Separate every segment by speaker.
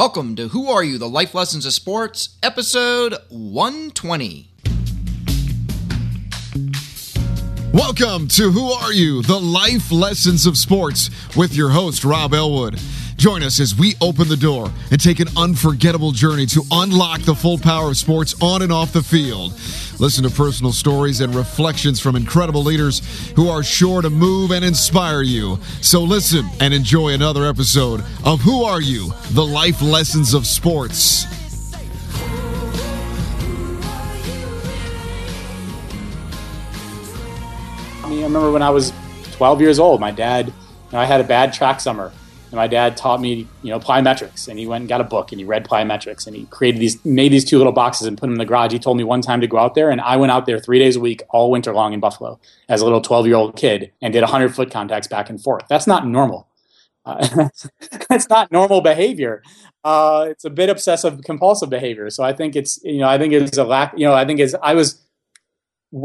Speaker 1: Welcome to Who Are You? The Life Lessons of Sports, episode 120.
Speaker 2: Welcome to Who Are You? The Life Lessons of Sports with your host, Rob Elwood. Join us as we open the door and take an unforgettable journey to unlock the full power of sports on and off the field. Listen to personal stories and reflections from incredible leaders who are sure to move and inspire you. So listen and enjoy another episode of Who Are You? The Life Lessons of Sports.
Speaker 3: I mean, I remember when I was 12 years old, my dad, you know, I had a bad track summer and my dad taught me, you know, plyometrics, and he went and got a book and he read plyometrics, and he created these, made these two little boxes and put them in the garage. He told me one time to go out there, and I went out there three days a week all winter long in Buffalo as a little 12 year old kid and did 100 foot contacts back and forth. That's not normal. Uh, that's not normal behavior. Uh, it's a bit obsessive compulsive behavior. So I think it's, you know, I think it's a lack, you know, I think is I was,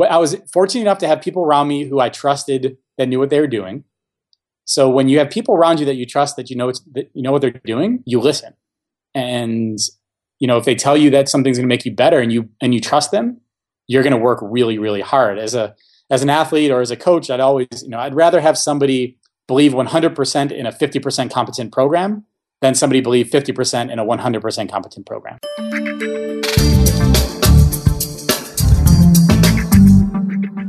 Speaker 3: I was fortunate enough to have people around me who I trusted that knew what they were doing so when you have people around you that you trust that you know that you know what they're doing, you listen. And you know if they tell you that something's going to make you better and you and you trust them, you're going to work really really hard. As a as an athlete or as a coach, I'd always you know I'd rather have somebody believe 100% in a 50% competent program than somebody believe 50% in a 100% competent program.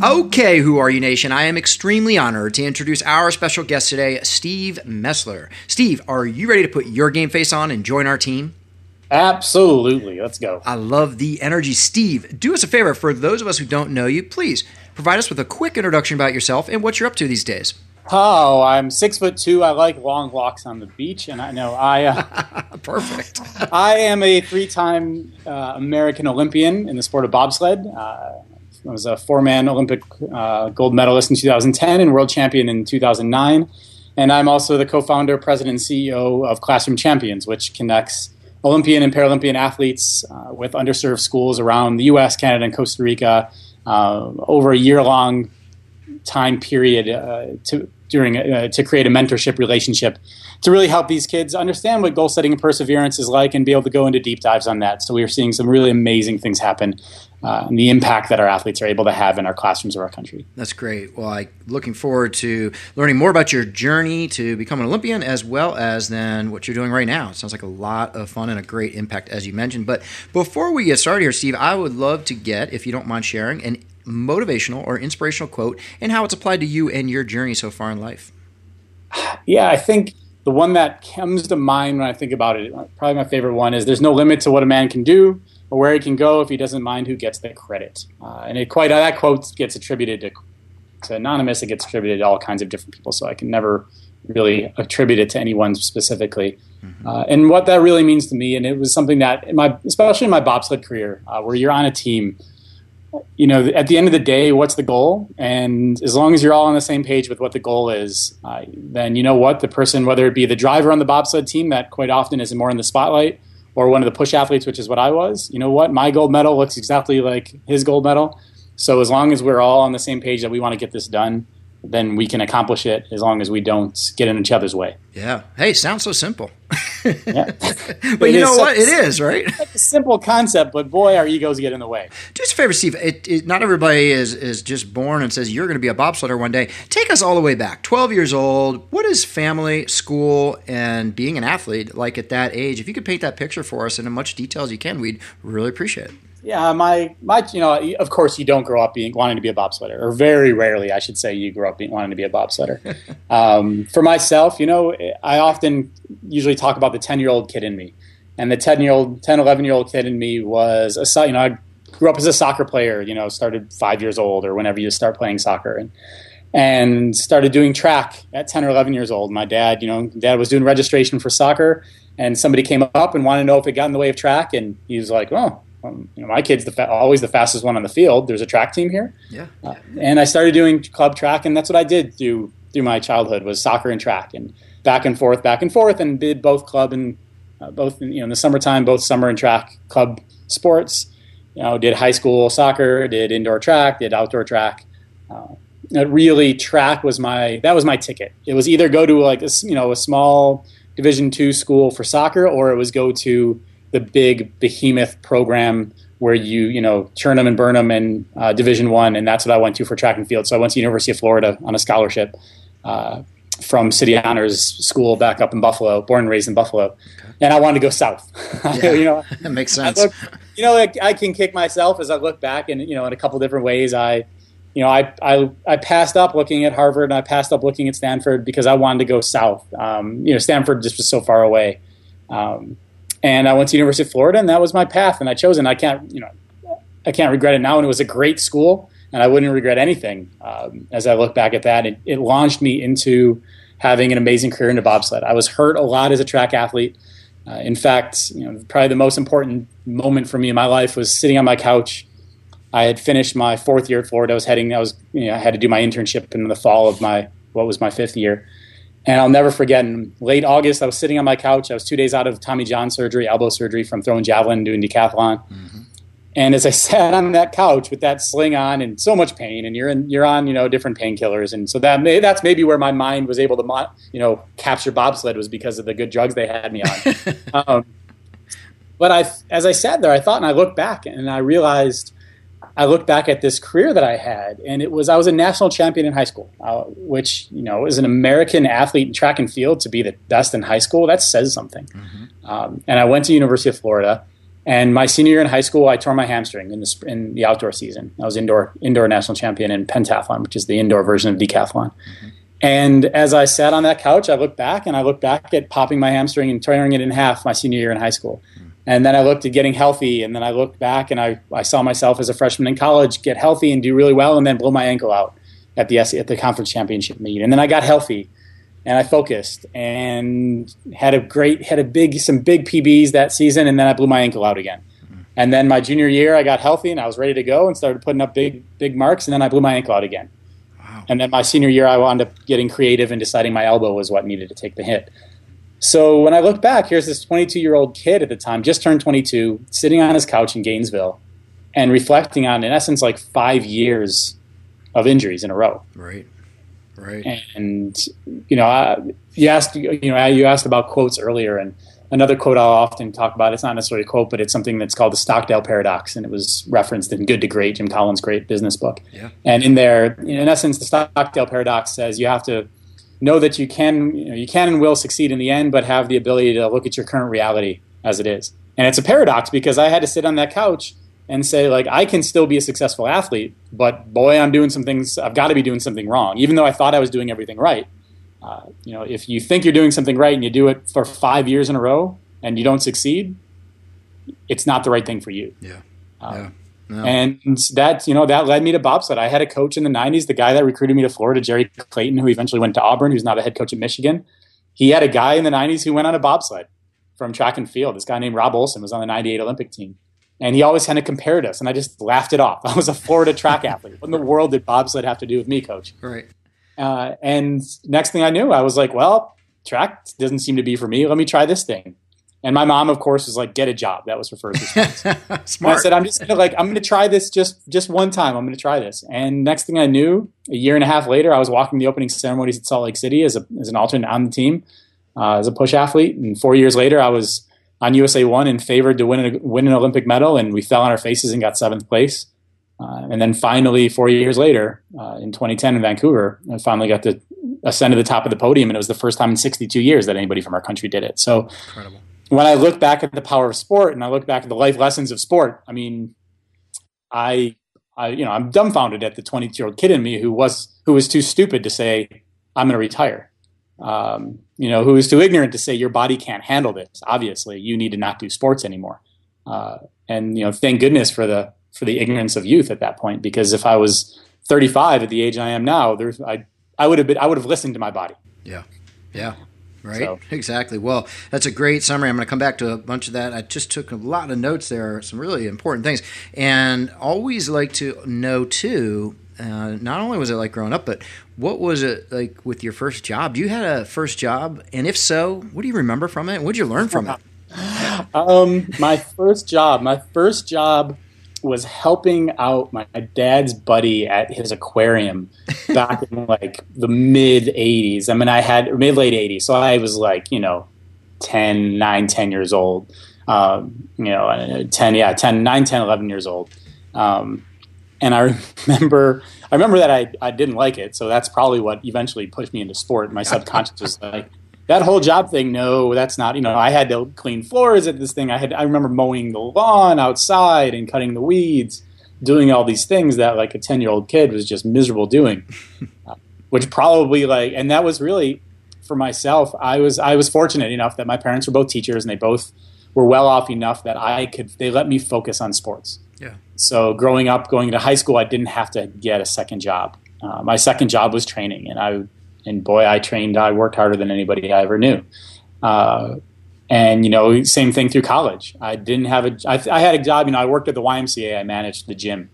Speaker 1: Okay, Who Are You Nation? I am extremely honored to introduce our special guest today, Steve Mesler. Steve, are you ready to put your game face on and join our team?
Speaker 3: Absolutely. Let's go.
Speaker 1: I love the energy. Steve, do us a favor. For those of us who don't know you, please provide us with a quick introduction about yourself and what you're up to these days.
Speaker 3: Oh, I'm six foot two. I like long walks on the beach, and I know I. Uh,
Speaker 1: Perfect.
Speaker 3: I am a three-time uh, American Olympian in the sport of bobsled. Uh, I was a four man Olympic uh, gold medalist in 2010 and world champion in 2009. And I'm also the co founder, president, and CEO of Classroom Champions, which connects Olympian and Paralympian athletes uh, with underserved schools around the US, Canada, and Costa Rica uh, over a year long time period uh, to, during, uh, to create a mentorship relationship to really help these kids understand what goal setting and perseverance is like and be able to go into deep dives on that. So we are seeing some really amazing things happen uh, and the impact that our athletes are able to have in our classrooms of our country.
Speaker 1: That's great. Well, I looking forward to learning more about your journey to become an Olympian, as well as then what you're doing right now. It sounds like a lot of fun and a great impact, as you mentioned. But before we get started here, Steve, I would love to get, if you don't mind sharing, an motivational or inspirational quote and how it's applied to you and your journey so far in life.
Speaker 3: Yeah, I think the one that comes to mind when I think about it, probably my favorite one, is "There's no limit to what a man can do." Or where he can go if he doesn't mind who gets the credit. Uh, and it quite that quote gets attributed to, to anonymous. It gets attributed to all kinds of different people, so I can never really attribute it to anyone specifically. Mm-hmm. Uh, and what that really means to me, and it was something that, in my, especially in my bobsled career, uh, where you're on a team. You know, at the end of the day, what's the goal? And as long as you're all on the same page with what the goal is, uh, then you know what the person, whether it be the driver on the bobsled team that quite often is more in the spotlight, or one of the push athletes, which is what I was, you know what? My gold medal looks exactly like his gold medal. So as long as we're all on the same page that we want to get this done, then we can accomplish it as long as we don't get in each other's way.
Speaker 1: Yeah. Hey, sounds so simple. yeah. but it you know what? It is, right?
Speaker 3: It's a simple concept, but boy, our egos get in the way.
Speaker 1: Do us a favor, Steve. It, it, not everybody is, is just born and says, you're going to be a bobsledder one day. Take us all the way back. 12 years old. What is family, school, and being an athlete like at that age? If you could paint that picture for us in as much detail as you can, we'd really appreciate it
Speaker 3: yeah, my my you know, of course you don't grow up being wanting to be a bobsledder, or very rarely, I should say, you grow up being, wanting to be a bobsledder. um, for myself, you know, I often usually talk about the ten year old kid in me, and the ten year old, 10, 11 year old kid in me was a you know I grew up as a soccer player. You know, started five years old or whenever you start playing soccer, and and started doing track at ten or eleven years old. My dad, you know, dad was doing registration for soccer, and somebody came up and wanted to know if it got in the way of track, and he was like, "Oh." Um, you know, my kid's the fa- always the fastest one on the field. There's a track team here.
Speaker 1: Yeah.
Speaker 3: Uh, and I started doing club track, and that's what I did through through my childhood was soccer and track, and back and forth, back and forth, and did both club and uh, both you know in the summertime, both summer and track club sports. You know, did high school soccer, did indoor track, did outdoor track. Uh, really, track was my that was my ticket. It was either go to like a, you know a small Division two school for soccer, or it was go to the big behemoth program where you you know churn them and burn them in uh, Division One, and that's what I went to for track and field. So I went to University of Florida on a scholarship uh, from City Honors School back up in Buffalo, born and raised in Buffalo, and I wanted to go south.
Speaker 1: Yeah, you know, that makes sense.
Speaker 3: Look, you know, like, I can kick myself as I look back, and you know, in a couple different ways, I. You know, I, I I passed up looking at Harvard and I passed up looking at Stanford because I wanted to go south. Um, you know, Stanford just was so far away. Um, and I went to University of Florida, and that was my path, and I chose it. And I can't, you know, I can't regret it now. And it was a great school, and I wouldn't regret anything um, as I look back at that. It, it, launched me into having an amazing career in the bobsled. I was hurt a lot as a track athlete. Uh, in fact, you know, probably the most important moment for me in my life was sitting on my couch. I had finished my fourth year at Florida. I was heading. I was, you know, I had to do my internship in the fall of my what was my fifth year and I'll never forget in late August, I was sitting on my couch. I was two days out of Tommy John surgery, elbow surgery from throwing javelin, doing decathlon. Mm-hmm. And as I sat on that couch with that sling on and so much pain, and you're in, you're on, you know, different painkillers, and so that may, that's maybe where my mind was able to, you know, capture bobsled was because of the good drugs they had me on. um, but I, as I sat there, I thought, and I looked back, and I realized I look back at this career that I had, and it was I was a national champion in high school, uh, which you know, as an American athlete in track and field, to be the best in high school, that says something. Mm-hmm. Um, and I went to University of Florida, and my senior year in high school, I tore my hamstring in the in the outdoor season. I was indoor indoor national champion in pentathlon, which is the indoor version of decathlon. Mm-hmm. And as I sat on that couch, I looked back and I looked back at popping my hamstring and tearing it in half my senior year in high school. And then I looked at getting healthy, and then I looked back and I, I saw myself as a freshman in college get healthy and do really well, and then blow my ankle out at the at the conference championship meet. And then I got healthy, and I focused and had a great had a big some big PBs that season, and then I blew my ankle out again. Mm-hmm. And then my junior year, I got healthy and I was ready to go and started putting up big big marks, and then I blew my ankle out again. Wow. And then my senior year, I wound up getting creative and deciding my elbow was what needed to take the hit. So when I look back, here's this 22 year old kid at the time, just turned 22, sitting on his couch in Gainesville and reflecting on, in essence, like five years of injuries in a row.
Speaker 1: Right. Right.
Speaker 3: And, you know, I, you asked, you know, you asked about quotes earlier and another quote I'll often talk about, it's not necessarily a quote, but it's something that's called the Stockdale paradox. And it was referenced in Good to Great, Jim Collins' great business book.
Speaker 1: Yeah.
Speaker 3: And in there, in essence, the Stockdale paradox says you have to know that you can you, know, you can and will succeed in the end, but have the ability to look at your current reality as it is. And it's a paradox because I had to sit on that couch and say like I can still be a successful athlete, but boy, I'm doing some things. I've got to be doing something wrong, even though I thought I was doing everything right. Uh, you know, if you think you're doing something right and you do it for five years in a row and you don't succeed, it's not the right thing for you.
Speaker 1: Yeah. Um, yeah.
Speaker 3: No. And that, you know, that led me to bobsled. I had a coach in the 90s, the guy that recruited me to Florida, Jerry Clayton, who eventually went to Auburn, who's now the head coach at Michigan. He had a guy in the 90s who went on a bobsled from track and field. This guy named Rob Olson was on the 98 Olympic team. And he always kind of compared us, and I just laughed it off. I was a Florida track athlete. What in the world did bobsled have to do with me, coach?
Speaker 1: Right.
Speaker 3: Uh, and next thing I knew, I was like, well, track doesn't seem to be for me. Let me try this thing. And my mom, of course, was like, "Get a job." That was her first response.
Speaker 1: Smart.
Speaker 3: I said, "I'm just gonna like I'm gonna try this just just one time. I'm gonna try this." And next thing I knew, a year and a half later, I was walking the opening ceremonies at Salt Lake City as a as an alternate on the team, uh, as a push athlete. And four years later, I was on USA One and favored to win a, win an Olympic medal, and we fell on our faces and got seventh place. Uh, and then finally, four years later, uh, in 2010 in Vancouver, I finally got to ascend to the top of the podium, and it was the first time in 62 years that anybody from our country did it. So,
Speaker 1: incredible
Speaker 3: when I look back at the power of sport and I look back at the life lessons of sport, I mean, I, I you know, I'm dumbfounded at the 22 year old kid in me who was who was too stupid to say I'm going to retire. Um, you know, who was too ignorant to say your body can't handle this. Obviously, you need to not do sports anymore. Uh, and you know, thank goodness for the for the ignorance of youth at that point. Because if I was 35 at the age I am now, there's I I would have been I would have listened to my body.
Speaker 1: Yeah, yeah. Right. So. Exactly. Well, that's a great summary. I'm going to come back to a bunch of that. I just took a lot of notes there, some really important things, and always like to know too. Uh, not only was it like growing up, but what was it like with your first job? You had a first job, and if so, what do you remember from it? What did you learn from it?
Speaker 3: Um, my first job. My first job was helping out my dad's buddy at his aquarium back in like the mid 80s. I mean, I had mid late 80s, so I was like, you know, 10, 9, 10 years old. Um, you know, 10, yeah, 10, 9, 10, 11 years old. Um, and I remember, I remember that I, I didn't like it. So that's probably what eventually pushed me into sport. My subconscious was like, that whole job thing, no, that's not, you know, I had to clean floors at this thing. I had, I remember mowing the lawn outside and cutting the weeds, doing all these things that like a 10 year old kid was just miserable doing, uh, which probably like, and that was really for myself. I was, I was fortunate enough that my parents were both teachers and they both were well off enough that I could, they let me focus on sports.
Speaker 1: Yeah.
Speaker 3: So growing up, going to high school, I didn't have to get a second job. Uh, my second job was training, and I and boy, I trained. I worked harder than anybody I ever knew. Uh, and you know, same thing through college. I didn't have a. I, I, had a job. You know, I worked at the YMCA. I managed the gym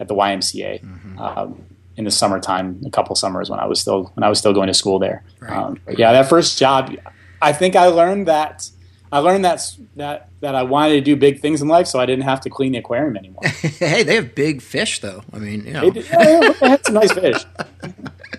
Speaker 3: at the YMCA mm-hmm. um, in the summertime. A couple summers when I was still when I was still going to school there. Right. Um, yeah, that first job, I think I learned that I learned that that that I wanted to do big things in life, so I didn't have to clean the aquarium anymore.
Speaker 1: hey, they have big fish, though. I mean, you know,
Speaker 3: they, yeah, they had some nice fish.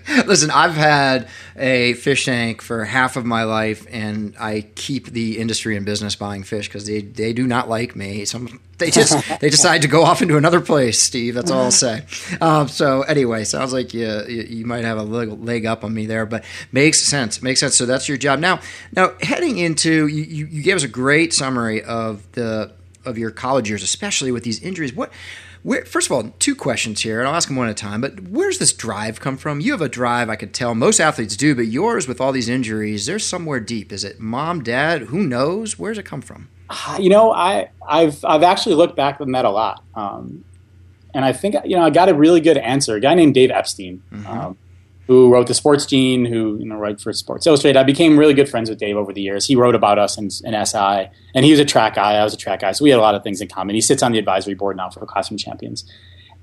Speaker 1: Listen, I've had a fish tank for half of my life, and I keep the industry and business buying fish because they, they do not like me. Some they just they decide to go off into another place. Steve, that's all I'll say. Um, so anyway, sounds like you, you, you might have a leg up on me there, but makes sense. Makes sense. So that's your job now. Now heading into you, you gave us a great summary of the of your college years, especially with these injuries. What where, first of all, two questions here, and I'll ask them one at a time. But where's this drive come from? You have a drive, I could tell most athletes do, but yours with all these injuries, there's somewhere deep. Is it mom, dad? Who knows? Where's it come from?
Speaker 3: You know, I, I've I've actually looked back on that a lot, um, and I think you know I got a really good answer. A guy named Dave Epstein. Mm-hmm. Um, who wrote the Sports Gene, who you know wrote for Sports Illustrated. I became really good friends with Dave over the years. He wrote about us in, in SI, and he was a track guy. I was a track guy, so we had a lot of things in common. He sits on the advisory board now for Classroom Champions,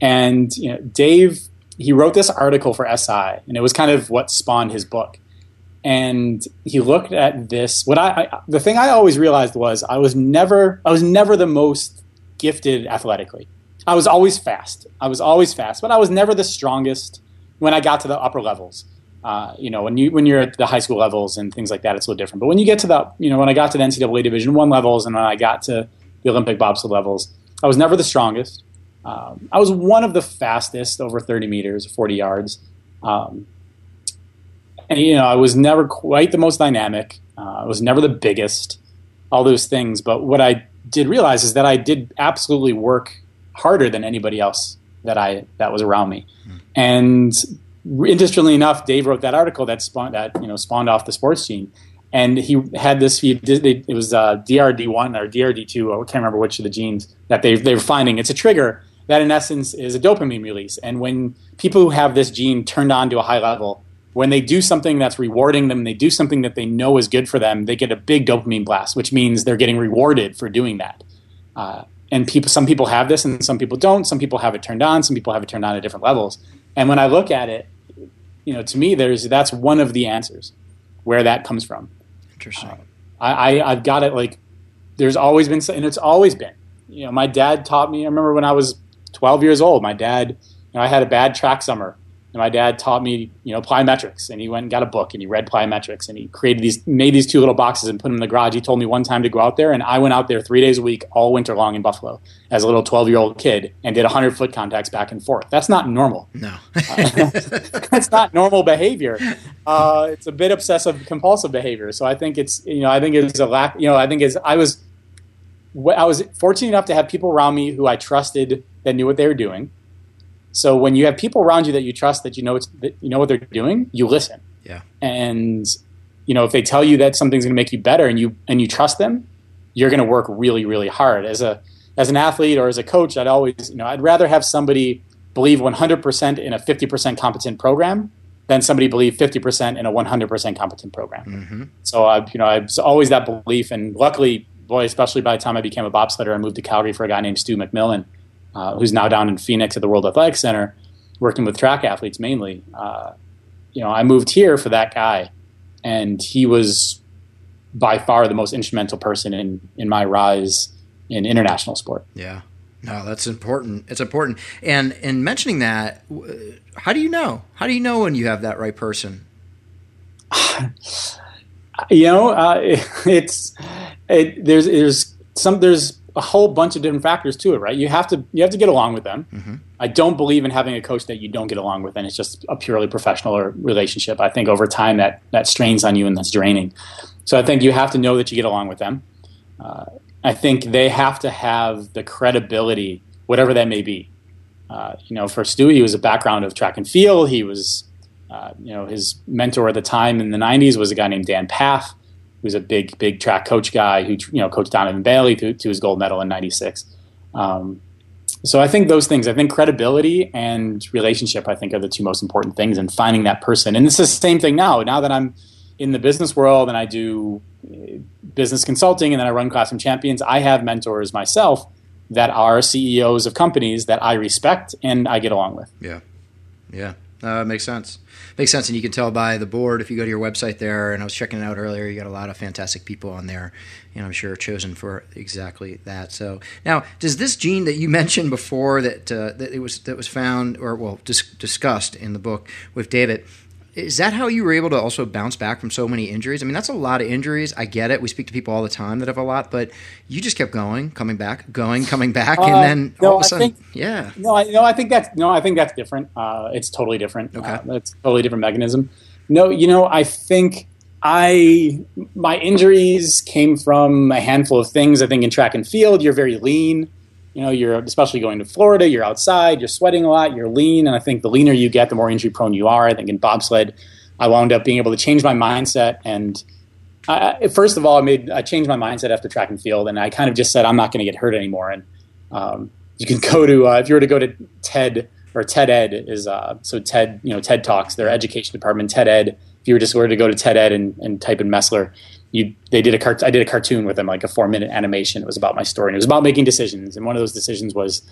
Speaker 3: and you know, Dave he wrote this article for SI, and it was kind of what spawned his book. And he looked at this. What I, I the thing I always realized was I was never I was never the most gifted athletically. I was always fast. I was always fast, but I was never the strongest when I got to the upper levels. Uh, you know, when you when you're at the high school levels and things like that, it's a little different. But when you get to the, you know, when I got to the NCAA Division One levels and when I got to the Olympic bobsled levels, I was never the strongest. Um, I was one of the fastest over 30 meters, 40 yards. Um, and you know, I was never quite the most dynamic. Uh, I was never the biggest. All those things, but what I did realize is that I did absolutely work harder than anybody else that I that was around me. Mm. And interestingly enough, Dave wrote that article that spawned that you know spawned off the sports gene, and he had this. He did, it was uh, DRD one or DRD two. I can't remember which of the genes that they they were finding. It's a trigger that in essence is a dopamine release, and when people who have this gene turned on to a high level. When they do something that's rewarding them, they do something that they know is good for them. They get a big dopamine blast, which means they're getting rewarded for doing that. Uh, and people some people have this and some people don't some people have it turned on some people have it turned on at different levels and when i look at it you know to me there's that's one of the answers where that comes from.
Speaker 1: Interesting. Uh,
Speaker 3: I, I i've got it like there's always been and it's always been. You know my dad taught me i remember when i was 12 years old my dad you know, i had a bad track summer and my dad taught me, you know, plyometrics, and he went and got a book and he read plyometrics and he created these, made these two little boxes and put them in the garage. He told me one time to go out there, and I went out there three days a week all winter long in Buffalo as a little twelve year old kid and did hundred foot contacts back and forth. That's not normal.
Speaker 1: No,
Speaker 3: uh, that's not normal behavior. Uh, it's a bit obsessive compulsive behavior. So I think it's, you know, I think it's a lack. You know, I think it's I was, I was fortunate enough to have people around me who I trusted that knew what they were doing so when you have people around you that you trust that you know that you know what they're doing, you listen.
Speaker 1: Yeah.
Speaker 3: And you know if they tell you that something's going to make you better and you and you trust them, you're going to work really really hard as a as an athlete or as a coach. I'd always you know I'd rather have somebody believe 100% in a 50% competent program than somebody believe 50% in a 100% competent program. Mm-hmm. So I you know I've always that belief and luckily boy especially by the time I became a bobsledder and moved to Calgary for a guy named Stu McMillan uh, who's now down in Phoenix at the World Athletics Center, working with track athletes mainly. Uh, you know, I moved here for that guy, and he was by far the most instrumental person in in my rise in international sport.
Speaker 1: Yeah. No, that's important. It's important. And in mentioning that, how do you know? How do you know when you have that right person?
Speaker 3: You know, uh, it's it, there's there's some there's a whole bunch of different factors to it, right? You have to you have to get along with them. Mm-hmm. I don't believe in having a coach that you don't get along with, and it's just a purely professional relationship. I think over time that that strains on you and that's draining. So I think you have to know that you get along with them. Uh, I think they have to have the credibility, whatever that may be. Uh, you know, for Stewie, he was a background of track and field. He was, uh, you know, his mentor at the time in the '90s was a guy named Dan Pfaff who's a big, big track coach guy who you know coached Donovan Bailey to, to his gold medal in '96. Um, so I think those things, I think credibility and relationship, I think are the two most important things, and finding that person. And it's the same thing now. Now that I'm in the business world and I do uh, business consulting and then I run Classroom Champions, I have mentors myself that are CEOs of companies that I respect and I get along with.
Speaker 1: Yeah, yeah, uh, makes sense makes sense. And you can tell by the board if you go to your website there. And I was checking it out earlier. You got a lot of fantastic people on there, and I'm sure chosen for exactly that. So now, does this gene that you mentioned before that uh, that it was that was found or well dis- discussed in the book with David? Is that how you were able to also bounce back from so many injuries? I mean, that's a lot of injuries. I get it. We speak to people all the time that have a lot, but you just kept going, coming back, going, coming back, and uh, then no, all of a sudden,
Speaker 3: think,
Speaker 1: yeah.
Speaker 3: No, I, no, I think that's no, I think that's different. Uh, it's totally different.
Speaker 1: Okay, uh,
Speaker 3: it's totally different mechanism. No, you know, I think I my injuries came from a handful of things. I think in track and field, you're very lean you know, you're especially going to Florida, you're outside, you're sweating a lot, you're lean, and I think the leaner you get, the more injury prone you are. I think in bobsled, I wound up being able to change my mindset and I, first of all, I made I changed my mindset after track and field, and I kind of just said I'm not going to get hurt anymore. And um, you can go to uh, if you were to go to TED or TED Ed is uh, so TED you know TED Talks, their education department, TED Ed. If you were just were to go to TED Ed and, and type in Mesler, you they did a cart- I did a cartoon with them, like a four minute animation. It was about my story, and it was about making decisions. And one of those decisions was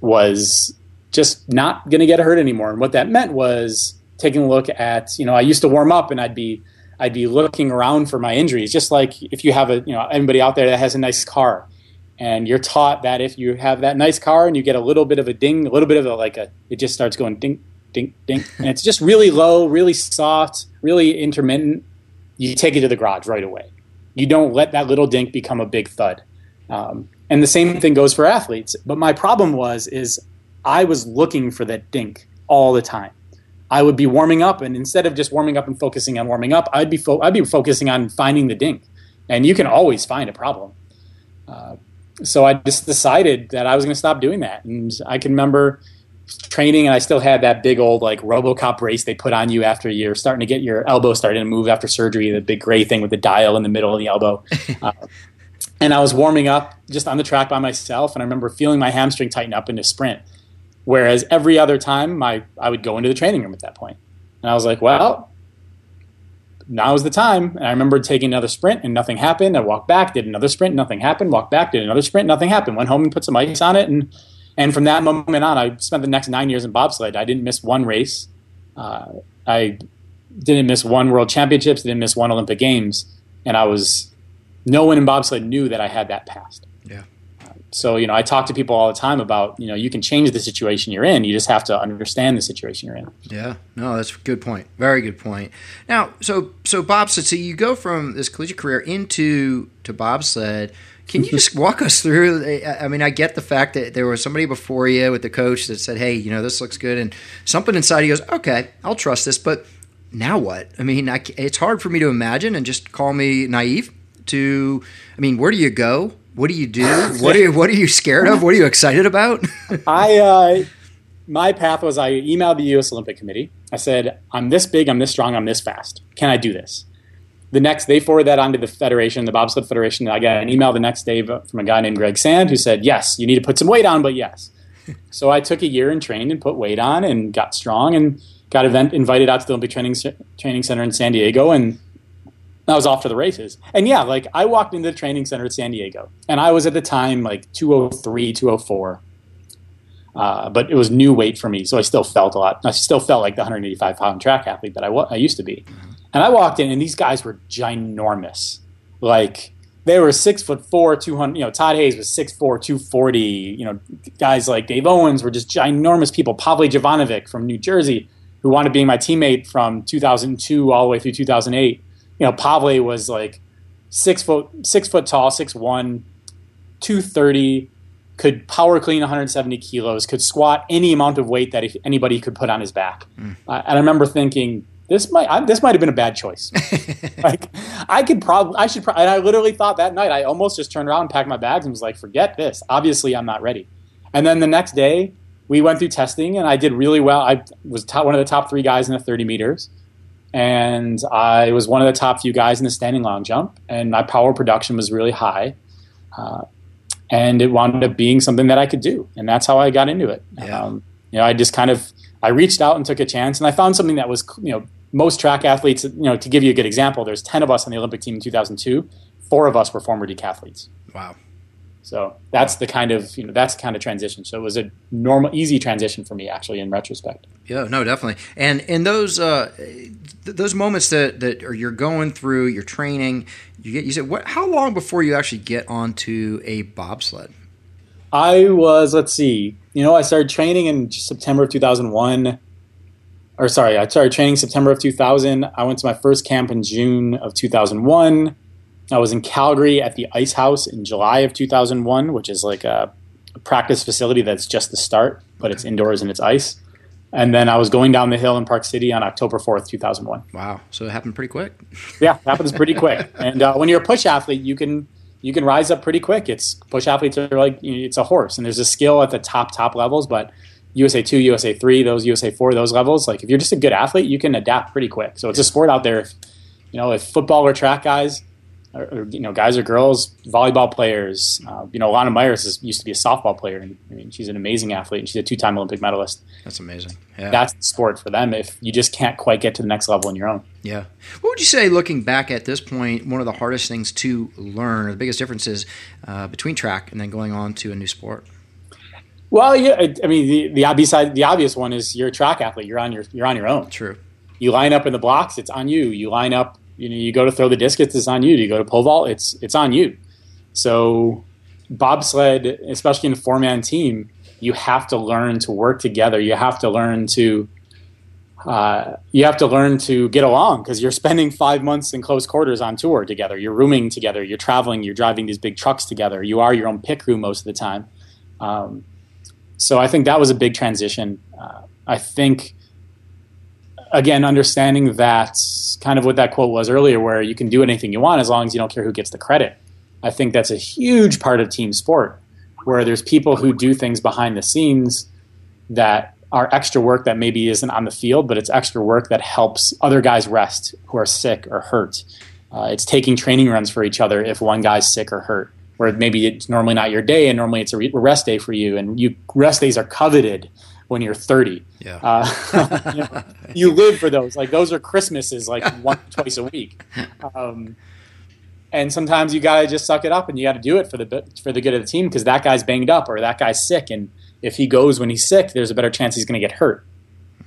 Speaker 3: was just not going to get hurt anymore. And what that meant was taking a look at you know I used to warm up and I'd be I'd be looking around for my injuries, just like if you have a you know anybody out there that has a nice car. And you're taught that if you have that nice car and you get a little bit of a ding, a little bit of a like a, it just starts going ding, ding, ding, and it's just really low, really soft, really intermittent you take it to the garage right away. You don't let that little dink become a big thud. Um, and the same thing goes for athletes. But my problem was is I was looking for that dink all the time. I would be warming up, and instead of just warming up and focusing on warming up, I'd be fo- I'd be focusing on finding the dink. And you can always find a problem. Uh, so I just decided that I was going to stop doing that. And I can remember training and I still had that big old like RoboCop brace they put on you after you're starting to get your elbow starting to move after surgery, the big gray thing with the dial in the middle of the elbow. uh, and I was warming up just on the track by myself, and I remember feeling my hamstring tighten up into sprint. Whereas every other time, my I would go into the training room at that point, and I was like, well. Now is the time. And I remember taking another sprint and nothing happened. I walked back, did another sprint, nothing happened. Walked back, did another sprint, nothing happened. Went home and put some ice on it, and and from that moment on, I spent the next nine years in bobsled. I didn't miss one race. Uh, I didn't miss one World Championships. Didn't miss one Olympic Games. And I was, no one in bobsled knew that I had that past.
Speaker 1: Yeah.
Speaker 3: so you know, I talk to people all the time about you know you can change the situation you're in. You just have to understand the situation you're in.
Speaker 1: Yeah. No, that's a good point. Very good point. Now, so so bobsled. So you go from this collegiate career into to bobsled can you just walk us through? I mean, I get the fact that there was somebody before you with the coach that said, "Hey, you know, this looks good," and something inside you goes, "Okay, I'll trust this." But now what? I mean, I, it's hard for me to imagine, and just call me naive. To, I mean, where do you go? What do you do? What are you, what are you scared of? What are you excited about?
Speaker 3: I uh, my path was I emailed the U.S. Olympic Committee. I said, "I'm this big, I'm this strong, I'm this fast. Can I do this?" The next they forwarded that on to the federation, the bobsled federation. I got an email the next day from a guy named Greg Sand who said, "Yes, you need to put some weight on, but yes." so I took a year and trained and put weight on and got strong and got event invited out to the Olympic Training Training Center in San Diego and I was off to the races. And yeah, like I walked into the training center at San Diego and I was at the time like 203, 204. Uh, but it was new weight for me, so I still felt a lot. I still felt like the 185 pound track athlete that I, I used to be. Mm-hmm. And I walked in, and these guys were ginormous. Like they were six foot four, two hundred. You know, Todd Hayes was six four, two forty. You know, guys like Dave Owens were just ginormous people. Pavle Jovanovic from New Jersey, who wanted to be my teammate from 2002 all the way through 2008. you know, Pavle was like six foot six foot tall, six one, two thirty, could power clean 170 kilos, could squat any amount of weight that anybody could put on his back. Mm. Uh, and I remember thinking, this might I, this might have been a bad choice. like I could probably I should pro- and I literally thought that night I almost just turned around and packed my bags and was like, forget this. Obviously, I'm not ready. And then the next day, we went through testing and I did really well. I was top, one of the top three guys in the 30 meters. And I was one of the top few guys in the standing long jump. And my power production was really high. Uh, and it wound up being something that I could do. And that's how I got into it. Yeah. Um, you know, I just kind of, I reached out and took a chance and I found something that was, you know, most track athletes, you know, to give you a good example, there's 10 of us on the Olympic team in 2002. Four of us were former decathletes.
Speaker 1: Wow.
Speaker 3: So that's the kind of you know that's the kind of transition. So it was a normal, easy transition for me actually in retrospect.
Speaker 1: Yeah, no, definitely. And in those uh, th- those moments that that are you're going through, your training, you get you said what? How long before you actually get onto a bobsled?
Speaker 3: I was let's see, you know, I started training in September of 2001. Or sorry, I started training September of 2000. I went to my first camp in June of 2001 I was in Calgary at the Ice House in July of 2001, which is like a, a practice facility that's just the start, but it's indoors and it's ice. And then I was going down the hill in Park City on October 4th, 2001.
Speaker 1: Wow. So it happened pretty quick.
Speaker 3: yeah, it happens pretty quick. And uh, when you're a push athlete, you can you can rise up pretty quick. It's push athletes are like it's a horse, and there's a skill at the top top levels, but USA two, USA three, those USA four, those levels. Like if you're just a good athlete, you can adapt pretty quick. So it's a sport out there. If, you know, if football or track guys or, you know, guys or girls, volleyball players. Uh, you know, Elana Meyers is, used to be a softball player, and I mean, she's an amazing athlete, and she's a two-time Olympic medalist.
Speaker 1: That's amazing. Yeah.
Speaker 3: That's the sport for them. If you just can't quite get to the next level on your own.
Speaker 1: Yeah. What would you say, looking back at this point, one of the hardest things to learn, or the biggest differences uh, between track and then going on to a new sport?
Speaker 3: Well, yeah, I mean, the, the obvious the obvious one is you're a track athlete. You're on your you're on your own.
Speaker 1: True.
Speaker 3: You line up in the blocks. It's on you. You line up you know, you go to throw the discus, it's on you. You go to pole vault, it's it's on you. So bobsled, especially in a four man team, you have to learn to work together. You have to learn to uh, you have to learn to get along because you're spending five months in close quarters on tour together. You're rooming together. You're traveling. You're driving these big trucks together. You are your own pit crew most of the time. Um, so I think that was a big transition. Uh, I think again, understanding that kind of what that quote was earlier, where you can do anything you want as long as you don't care who gets the credit. I think that's a huge part of team sport, where there's people who do things behind the scenes that are extra work that maybe isn't on the field, but it's extra work that helps other guys rest who are sick or hurt. Uh, it's taking training runs for each other if one guy's sick or hurt, where maybe it's normally not your day and normally it's a rest day for you, and you rest days are coveted when you're 30.
Speaker 1: Yeah. Uh,
Speaker 3: you, know, you, live for those. Like those are Christmases, like once twice a week. Um, and sometimes you gotta just suck it up and you got to do it for the for the good of the team because that guy's banged up or that guy's sick, and if he goes when he's sick, there's a better chance he's to get hurt.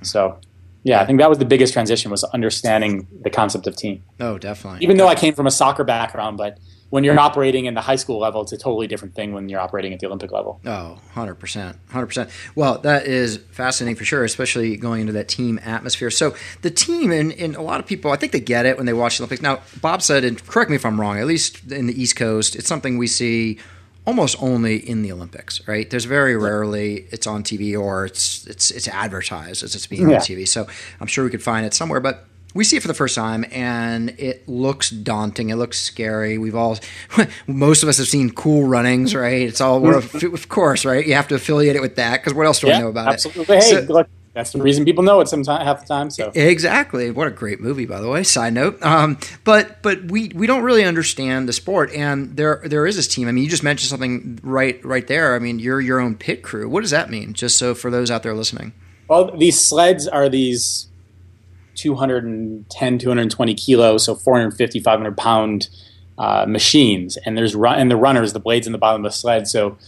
Speaker 3: So. Yeah, I think that was the biggest transition was understanding the concept of team.
Speaker 1: Oh, definitely.
Speaker 3: Even though I came from a soccer background, but when you're operating in the high school level, it's a totally different thing when you're operating at the Olympic level.
Speaker 1: Oh, 100%. 100%. Well, that is fascinating for sure, especially going into that team atmosphere. So, the team, and, and a lot of people, I think they get it when they watch the Olympics. Now, bobsled, and correct me if I'm wrong, at least in the East Coast, it's something we see almost only in the Olympics, right? There's very rarely it's on TV or it's it's it's advertised as it's being yeah. on TV. So I'm sure we could find it somewhere. But we see it for the first time and it looks daunting. It looks scary. We've all most of us have seen cool runnings right? It's all of course right? You have to affiliate it with that because what else do
Speaker 3: yeah,
Speaker 1: we know about
Speaker 3: absolutely. it? absolutely. Hey so, look, that's the reason people know it sometimes half the time so.
Speaker 1: Exactly. What a great movie by the way. Side note um, but but we we don't really understand the sport and there there is this team. I mean you just mentioned something right right there. I mean you're your own pit crew. What does that mean? Just so for those out there listening.
Speaker 3: Well these sleds are these 210, 220 kilos, so 450, 500 pound uh, machines. And there's run and the runners, the blades in the bottom of the sled. So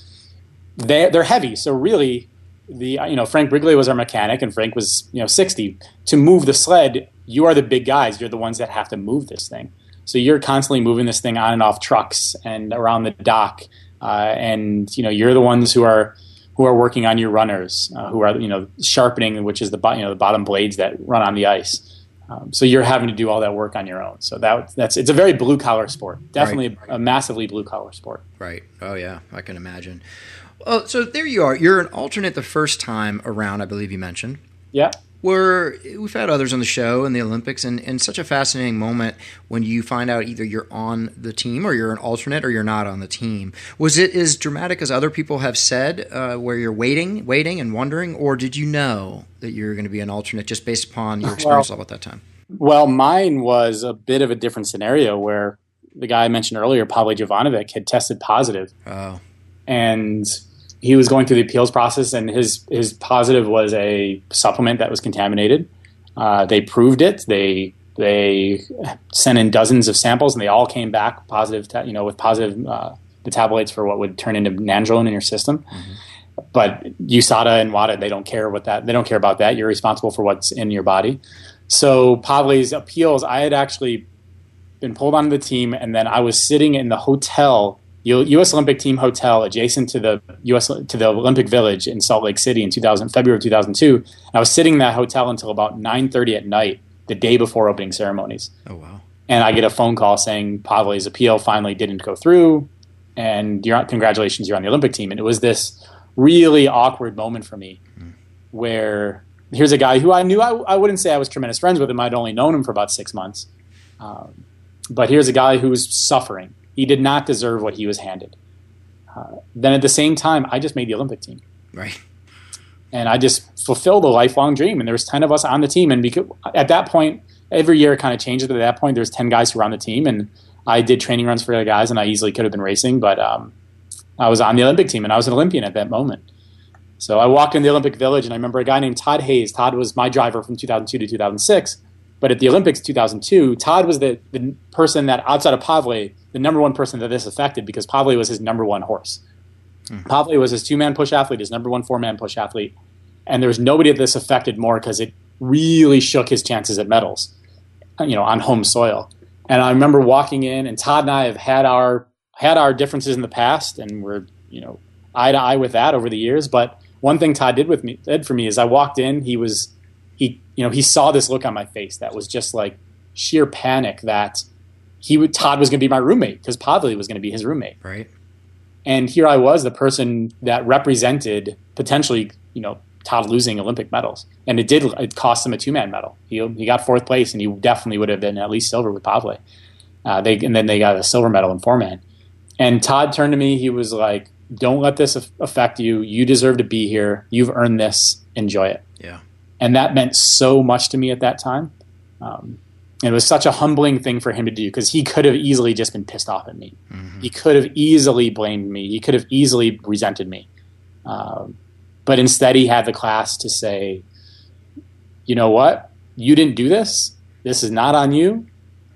Speaker 3: they they're heavy. So really, the you know Frank Brigley was our mechanic, and Frank was you know 60. To move the sled, you are the big guys. You're the ones that have to move this thing. So you're constantly moving this thing on and off trucks and around the dock, uh, and you know you're the ones who are who are working on your runners, uh, who are you know sharpening, which is the you know the bottom blades that run on the ice. Um, so you're having to do all that work on your own. So that that's it's a very blue collar sport. Definitely right. a, a massively blue collar sport.
Speaker 1: Right. Oh yeah, I can imagine. Well, so there you are. You're an alternate the first time around, I believe you mentioned.
Speaker 3: Yeah
Speaker 1: were we've had others on the show in the Olympics, and, and such a fascinating moment when you find out either you're on the team or you're an alternate or you're not on the team. Was it as dramatic as other people have said, uh, where you're waiting, waiting, and wondering, or did you know that you're going to be an alternate just based upon your experience well, level at that time?
Speaker 3: Well, mine was a bit of a different scenario where the guy I mentioned earlier, Pavle Jovanovic, had tested positive.
Speaker 1: Oh.
Speaker 3: And he was going through the appeals process, and his his positive was a supplement that was contaminated. Uh, they proved it. They they sent in dozens of samples, and they all came back positive. you know, with positive uh, metabolites for what would turn into nandrolone in your system. Mm-hmm. But USADA and WADA, they don't care what that. They don't care about that. You're responsible for what's in your body. So Pavle's appeals, I had actually been pulled onto the team, and then I was sitting in the hotel U.S. Olympic Team hotel adjacent to the U.S. to the Olympic Village in Salt Lake City in 2000, February of 2002. And I was sitting in that hotel until about 9:30 at night, the day before opening ceremonies.
Speaker 1: Oh wow!
Speaker 3: And I get a phone call saying Pavle's appeal finally didn't go through, and you're on, congratulations, you're on the Olympic team. And it was this really awkward moment for me, mm. where here's a guy who I knew I, I, wouldn't say I was tremendous friends with him. I'd only known him for about six months, um, but here's a guy who's suffering he did not deserve what he was handed. Uh, then at the same time, I just made the Olympic team.
Speaker 1: Right.
Speaker 3: And I just fulfilled a lifelong dream. And there was 10 of us on the team. And because at that point, every year it kind of changes. But at that point, there's 10 guys who were on the team. And I did training runs for the guys, and I easily could have been racing. But um, I was on the Olympic team, and I was an Olympian at that moment. So I walked in the Olympic Village, and I remember a guy named Todd Hayes. Todd was my driver from 2002 to 2006. But at the Olympics 2002, Todd was the, the person that, outside of Pavle, the number one person that this affected because Pavle was his number one horse. Mm-hmm. Pavle was his two man push athlete, his number one four man push athlete. And there was nobody that this affected more because it really shook his chances at medals, you know, on home soil. And I remember walking in, and Todd and I have had our had our differences in the past, and we're you know eye to eye with that over the years. But one thing Todd did with me did for me is I walked in, he was he you know he saw this look on my face that was just like sheer panic that he would Todd was going to be my roommate because Pavle was going to be his roommate.
Speaker 1: Right.
Speaker 3: And here I was, the person that represented potentially, you know, Todd losing Olympic medals, and it did. It cost him a two man medal. He he got fourth place, and he definitely would have been at least silver with Pavle. Uh, they and then they got a silver medal in four man. And Todd turned to me. He was like, "Don't let this affect you. You deserve to be here. You've earned this. Enjoy it." And that meant so much to me at that time. Um, it was such a humbling thing for him to do because he could have easily just been pissed off at me. Mm-hmm. He could have easily blamed me. He could have easily resented me. Um, but instead, he had the class to say, you know what? You didn't do this. This is not on you.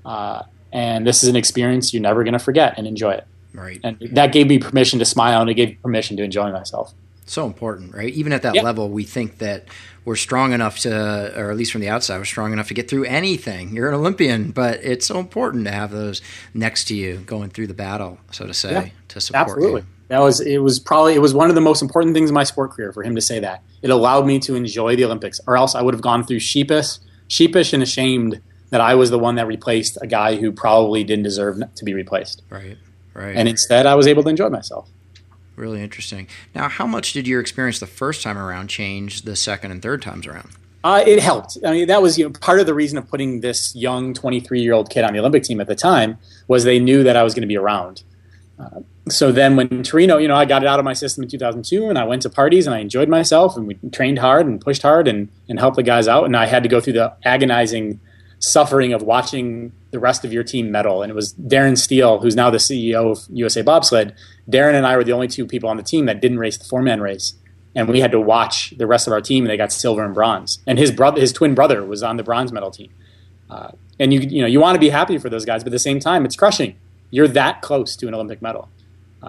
Speaker 3: Uh, and this is an experience you're never going to forget and enjoy it.
Speaker 1: Right.
Speaker 3: And that gave me permission to smile and it gave me permission to enjoy myself.
Speaker 1: So important, right? Even at that yeah. level, we think that we're strong enough to, or at least from the outside, we're strong enough to get through anything. You're an Olympian, but it's so important to have those next to you going through the battle, so to say, yeah, to support
Speaker 3: absolutely.
Speaker 1: you.
Speaker 3: That was it. Was probably it was one of the most important things in my sport career for him to say that. It allowed me to enjoy the Olympics, or else I would have gone through sheepish, sheepish and ashamed that I was the one that replaced a guy who probably didn't deserve to be replaced.
Speaker 1: Right. Right.
Speaker 3: And instead, I was able to enjoy myself.
Speaker 1: Really interesting. Now, how much did your experience the first time around change the second and third times around?
Speaker 3: Uh, it helped. I mean, that was you know, part of the reason of putting this young 23 year old kid on the Olympic team at the time was they knew that I was going to be around. Uh, so then when Torino, you know, I got it out of my system in 2002 and I went to parties and I enjoyed myself and we trained hard and pushed hard and, and helped the guys out. And I had to go through the agonizing suffering of watching the rest of your team medal. And it was Darrin Steele, who's now the CEO of USA Bobsled. Darren and I were the only two people on the team that didn't race the four man race. And we had to watch the rest of our team, and they got silver and bronze. And his brother, his twin brother, was on the bronze medal team. Uh, and you, you know, you want to be happy for those guys, but at the same time, it's crushing. You're that close to an Olympic medal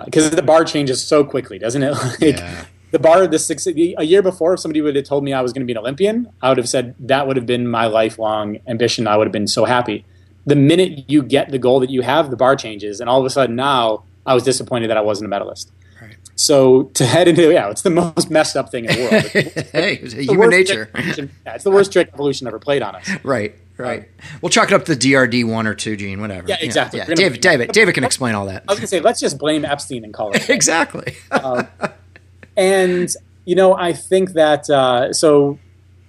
Speaker 3: because uh, the bar changes so quickly, doesn't it? like, yeah the bar the six a year before if somebody would have told me i was going to be an olympian i would have said that would have been my lifelong ambition i would have been so happy the minute you get the goal that you have the bar changes and all of a sudden now i was disappointed that i wasn't a medalist right. so to head into yeah it's the most messed up thing in the world
Speaker 1: hey it's human nature
Speaker 3: yeah, it's the worst trick evolution ever played on us
Speaker 1: right Right. Um, we'll chalk it up to the DRD one or two gene, whatever.
Speaker 3: Yeah, exactly.
Speaker 1: Yeah, David, David, David can explain all that.
Speaker 3: I was gonna say let's just blame Epstein and call it.
Speaker 1: exactly.
Speaker 3: Um, and you know, I think that uh, so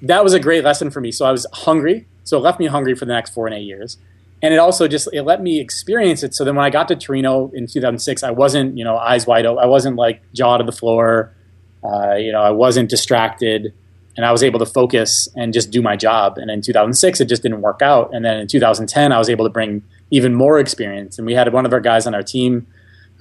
Speaker 3: that was a great lesson for me. So I was hungry, so it left me hungry for the next four and eight years, and it also just it let me experience it. So then when I got to Torino in 2006, I wasn't you know eyes wide open. I wasn't like jaw to the floor. Uh, you know, I wasn't distracted, and I was able to focus and just do my job. And in 2006, it just didn't work out. And then in 2010, I was able to bring even more experience. And we had one of our guys on our team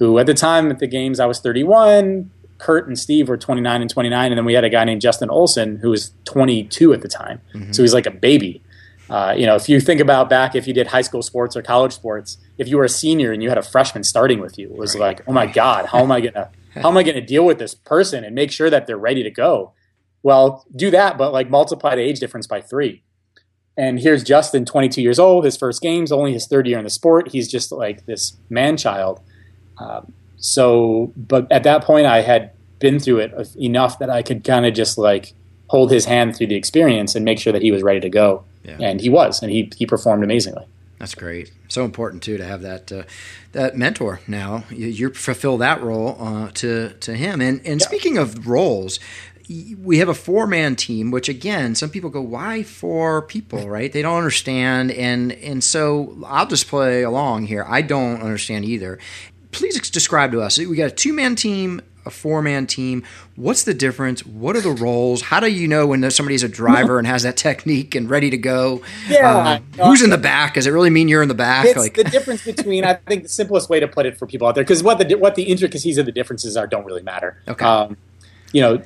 Speaker 3: who, at the time at the games, I was 31. Curt and Steve were 29 and 29, and then we had a guy named Justin Olsen who was 22 at the time. So he's like a baby. Uh, you know, if you think about back, if you did high school sports or college sports, if you were a senior and you had a freshman starting with you, it was like, oh my god, how am I gonna how am I gonna deal with this person and make sure that they're ready to go? Well, do that, but like multiply the age difference by three. And here's Justin, 22 years old, his first games, only his third year in the sport. He's just like this man child. Um, so, but at that point, I had been through it enough that I could kind of just like hold his hand through the experience and make sure that he was ready to go.
Speaker 1: Yeah.
Speaker 3: And he was, and he he performed amazingly.
Speaker 1: That's great. So important too to have that uh, that mentor. Now you, you fulfill that role uh, to to him. And and
Speaker 3: Yeah.
Speaker 1: speaking of roles, we have a four man team. Which again, some people go, "Why four people?" Right? They don't understand. And and so I'll just play along here. I don't understand either. Please describe to us. We got a two man team. A four-man team. What's the difference? What are the roles? How do you know when somebody's a driver and has that technique and ready to go?
Speaker 3: Yeah.
Speaker 1: Um, who's in the back? Does it really mean you're in the back?
Speaker 3: It's the difference between I think the simplest way to put it for people out there because what the what the intricacies of the differences are don't really matter.
Speaker 1: Okay.
Speaker 3: Um, you know,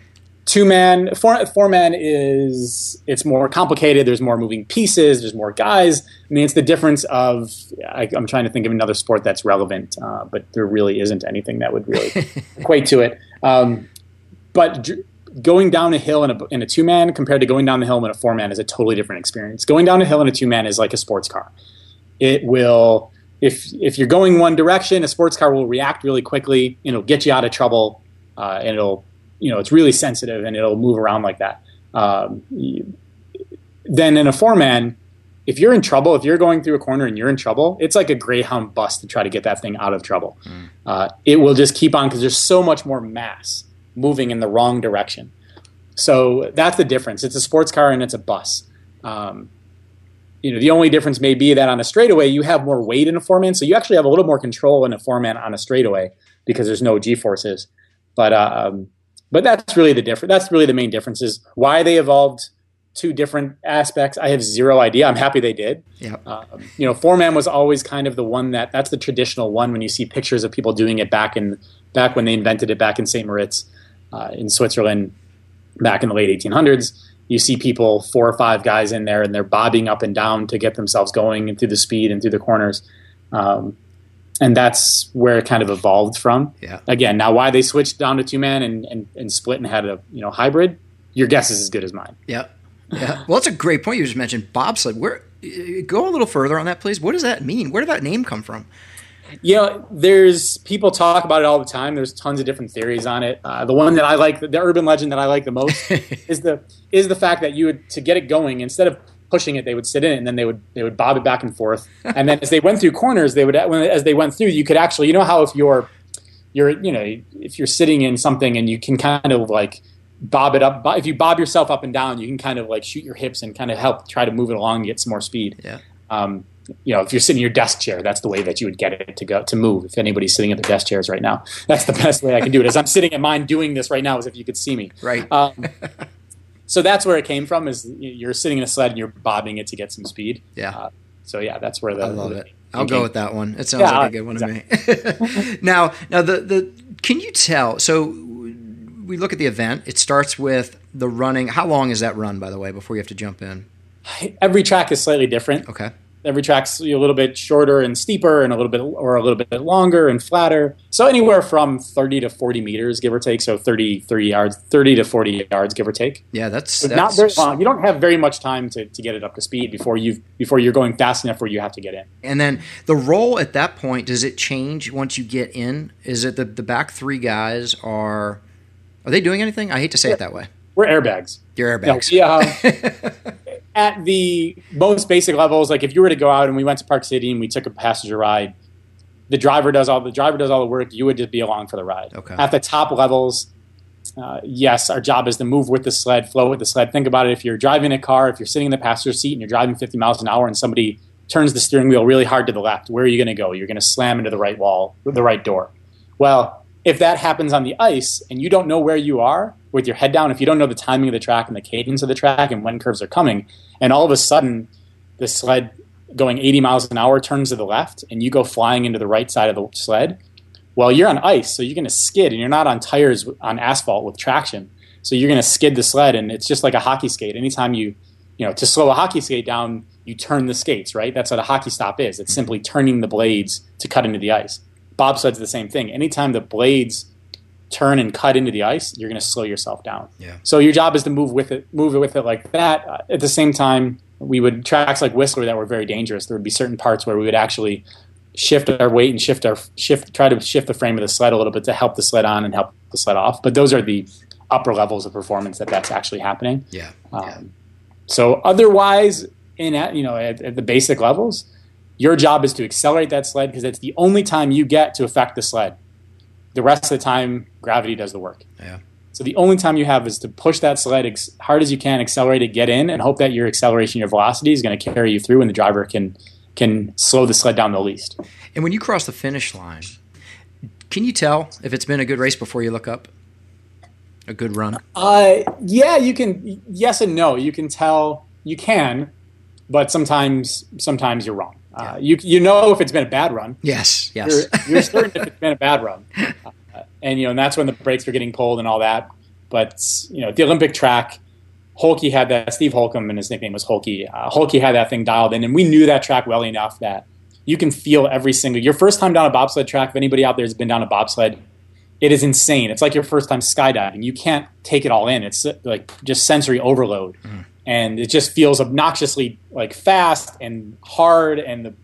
Speaker 3: two man four four man is it's more complicated. There's more moving pieces. There's more guys. I mean, it's the difference of I, I'm trying to think of another sport that's relevant, uh, but there really isn't anything that would really equate to it. Um, but dr- going down a hill in a, in a two man compared to going down the hill in a four man is a totally different experience. Going down a hill in a two man is like a sports car. It will if if you're going one direction, a sports car will react really quickly. and It'll get you out of trouble, uh, and it'll you know it's really sensitive and it'll move around like that. Um, you- then in a four man, if you're in trouble, if you're going through a corner and you're in trouble, it's like a greyhound bus to try to get that thing out of trouble. Uh, it will just keep on because there's so much more mass moving in the wrong direction. So that's the difference. It's a sports car and it's a bus. Um, you know, the only difference may be that on a straightaway you have more weight in a four man, so you actually have a little more control in a four man on a straightaway because there's no G forces. But um, but that's really the difference. That's really the main difference is why they evolved two different aspects. I have zero idea. I'm happy they did.
Speaker 1: Yep.
Speaker 3: Um, you know, four man was always kind of the one that that's the traditional one when you see pictures of people doing it back in back when they invented it back in St. Moritz uh, in Switzerland back in the late 1800s. You see people, four or five guys in there, and they're bobbing up and down to get themselves going and through the speed and through the corners. Um, and that's where it kind of evolved from.
Speaker 1: Yeah.
Speaker 3: Again, now why they switched down to two man and, and, and split and had a you know hybrid, your guess is as good as mine.
Speaker 1: Yep. Yeah. Well, that's a great point you just mentioned. Bobsled. Where go a little further on that, please. What does that mean? Where did that name come from?
Speaker 3: you know, there's people talk about it all the time. There's tons of different theories on it. Uh, the one that I like, the urban legend that I like the most, is the is the fact that you would to get it going instead of pushing it, they would sit in it and then they would they would bob it back and forth. And then as they went through corners, they would as they went through, you could actually, you know, how if you're you're you know if you're sitting in something and you can kind of like bob it up, if you bob yourself up and down, you can kind of like shoot your hips and kind of help try to move it along and get some more speed
Speaker 1: Yeah.
Speaker 3: um, you know, if you're sitting in your desk chair, that's the way that you would get it to go to move. If anybody's sitting at the desk chairs right now, that's the best way I can do it. As I'm sitting at mine doing this right now, as if you could see me.
Speaker 1: Right.
Speaker 3: Um, so that's where it came from. Is you're sitting in a sled and you're bobbing it to get some speed.
Speaker 1: Yeah.
Speaker 3: Uh, so yeah, that's where the
Speaker 1: I love
Speaker 3: the,
Speaker 1: it. I'll go with that one. It sounds
Speaker 3: Yeah,
Speaker 1: like a good one to me. now, now the the can you tell? So we look at the event. It starts with the running. How long is that run, by the way, before you have to jump in?
Speaker 3: Every track is slightly different.
Speaker 1: Okay.
Speaker 3: Every track's a little bit shorter and steeper, and a little bit or a little bit longer and flatter. So anywhere from 30 to 40 meters, give or take. So 30, 30 yards, 30 to 40 yards, give or take.
Speaker 1: Yeah, that's,
Speaker 3: So
Speaker 1: that's
Speaker 3: not very long. You don't have very much time to, to get it up to speed before you before you're going fast enough where you have to get in.
Speaker 1: And then the role at that point does it change once you get in? Is it the the back three guys are are they doing anything? I hate to say it that way.
Speaker 3: We're airbags.
Speaker 1: You're
Speaker 3: No,
Speaker 1: airbags.
Speaker 3: we, uh, at the most basic levels, like if you were to go out and we went to Park City and we took a passenger ride, the driver does all the driver does all the work. You would just be along for the ride.
Speaker 1: Okay.
Speaker 3: At the top levels, uh, yes, our job is to move with the sled, flow with the sled. Think about it. If you're driving a car, if you're sitting in the passenger seat and you're driving 50 miles an hour, and somebody turns the steering wheel really hard to the left, where are you going to go? You're going to slam into the right wall, the right door. Well, if that happens on the ice and you don't know where you are with your head down, if you don't know the timing of the track and the cadence of the track and when curves are coming, and all of a sudden the sled going 80 miles an hour turns to the left and you go flying into the right side of the sled, well, you're on ice, so you're going to skid and you're not on tires on asphalt with traction. So you're going to skid the sled and it's just like a hockey skate. Anytime you, you know, to slow a hockey skate down, you turn the skates, right? That's what a hockey stop is. It's simply turning the blades to cut into the ice. Bobsled's the same thing. Anytime the blades turn and cut into the ice, you're going to slow yourself down.
Speaker 1: Yeah.
Speaker 3: So your job is to move with it, move it with it like that. Uh, at the same time, we would tracks like Whistler that were very dangerous. There would be certain parts where we would actually shift our weight and shift our shift, try to shift the frame of the sled a little bit to help the sled on and help the sled off. But those are the upper levels of performance that that's actually happening.
Speaker 1: Yeah.
Speaker 3: Um,
Speaker 1: yeah.
Speaker 3: So otherwise, in at, you know at, at the basic levels, your job is to accelerate that sled because it's the only time you get to affect the sled. The rest of the time, gravity does the work.
Speaker 1: Yeah.
Speaker 3: So the only time you have is to push that sled as hard as you can, accelerate it, get in, and hope that your acceleration, your velocity is going to carry you through, and the driver can can slow the sled down the least.
Speaker 1: And when you cross the finish line, can you tell if it's been a good race before you look up? A good run?
Speaker 3: Uh, yeah, you can. Yes and no. You can tell. You can, but sometimes sometimes you're wrong. Uh, you you know if it's been a bad run.
Speaker 1: Yes. Yes.
Speaker 3: You're, you're certain if it's been a bad run, uh, and you know and that's when the brakes are getting pulled and all that. But you know the Olympic track, Holke had that. Steve Holcomb and his nickname was Holke. Uh, Holke had that thing dialed in, and we knew that track well enough that you can feel every single. Your first time down a bobsled track. If anybody out there has been down a bobsled, it is insane. It's like your first time skydiving. You can't take it all in. It's like just sensory overload,
Speaker 1: Mm.
Speaker 3: And it just feels obnoxiously like fast and hard, and the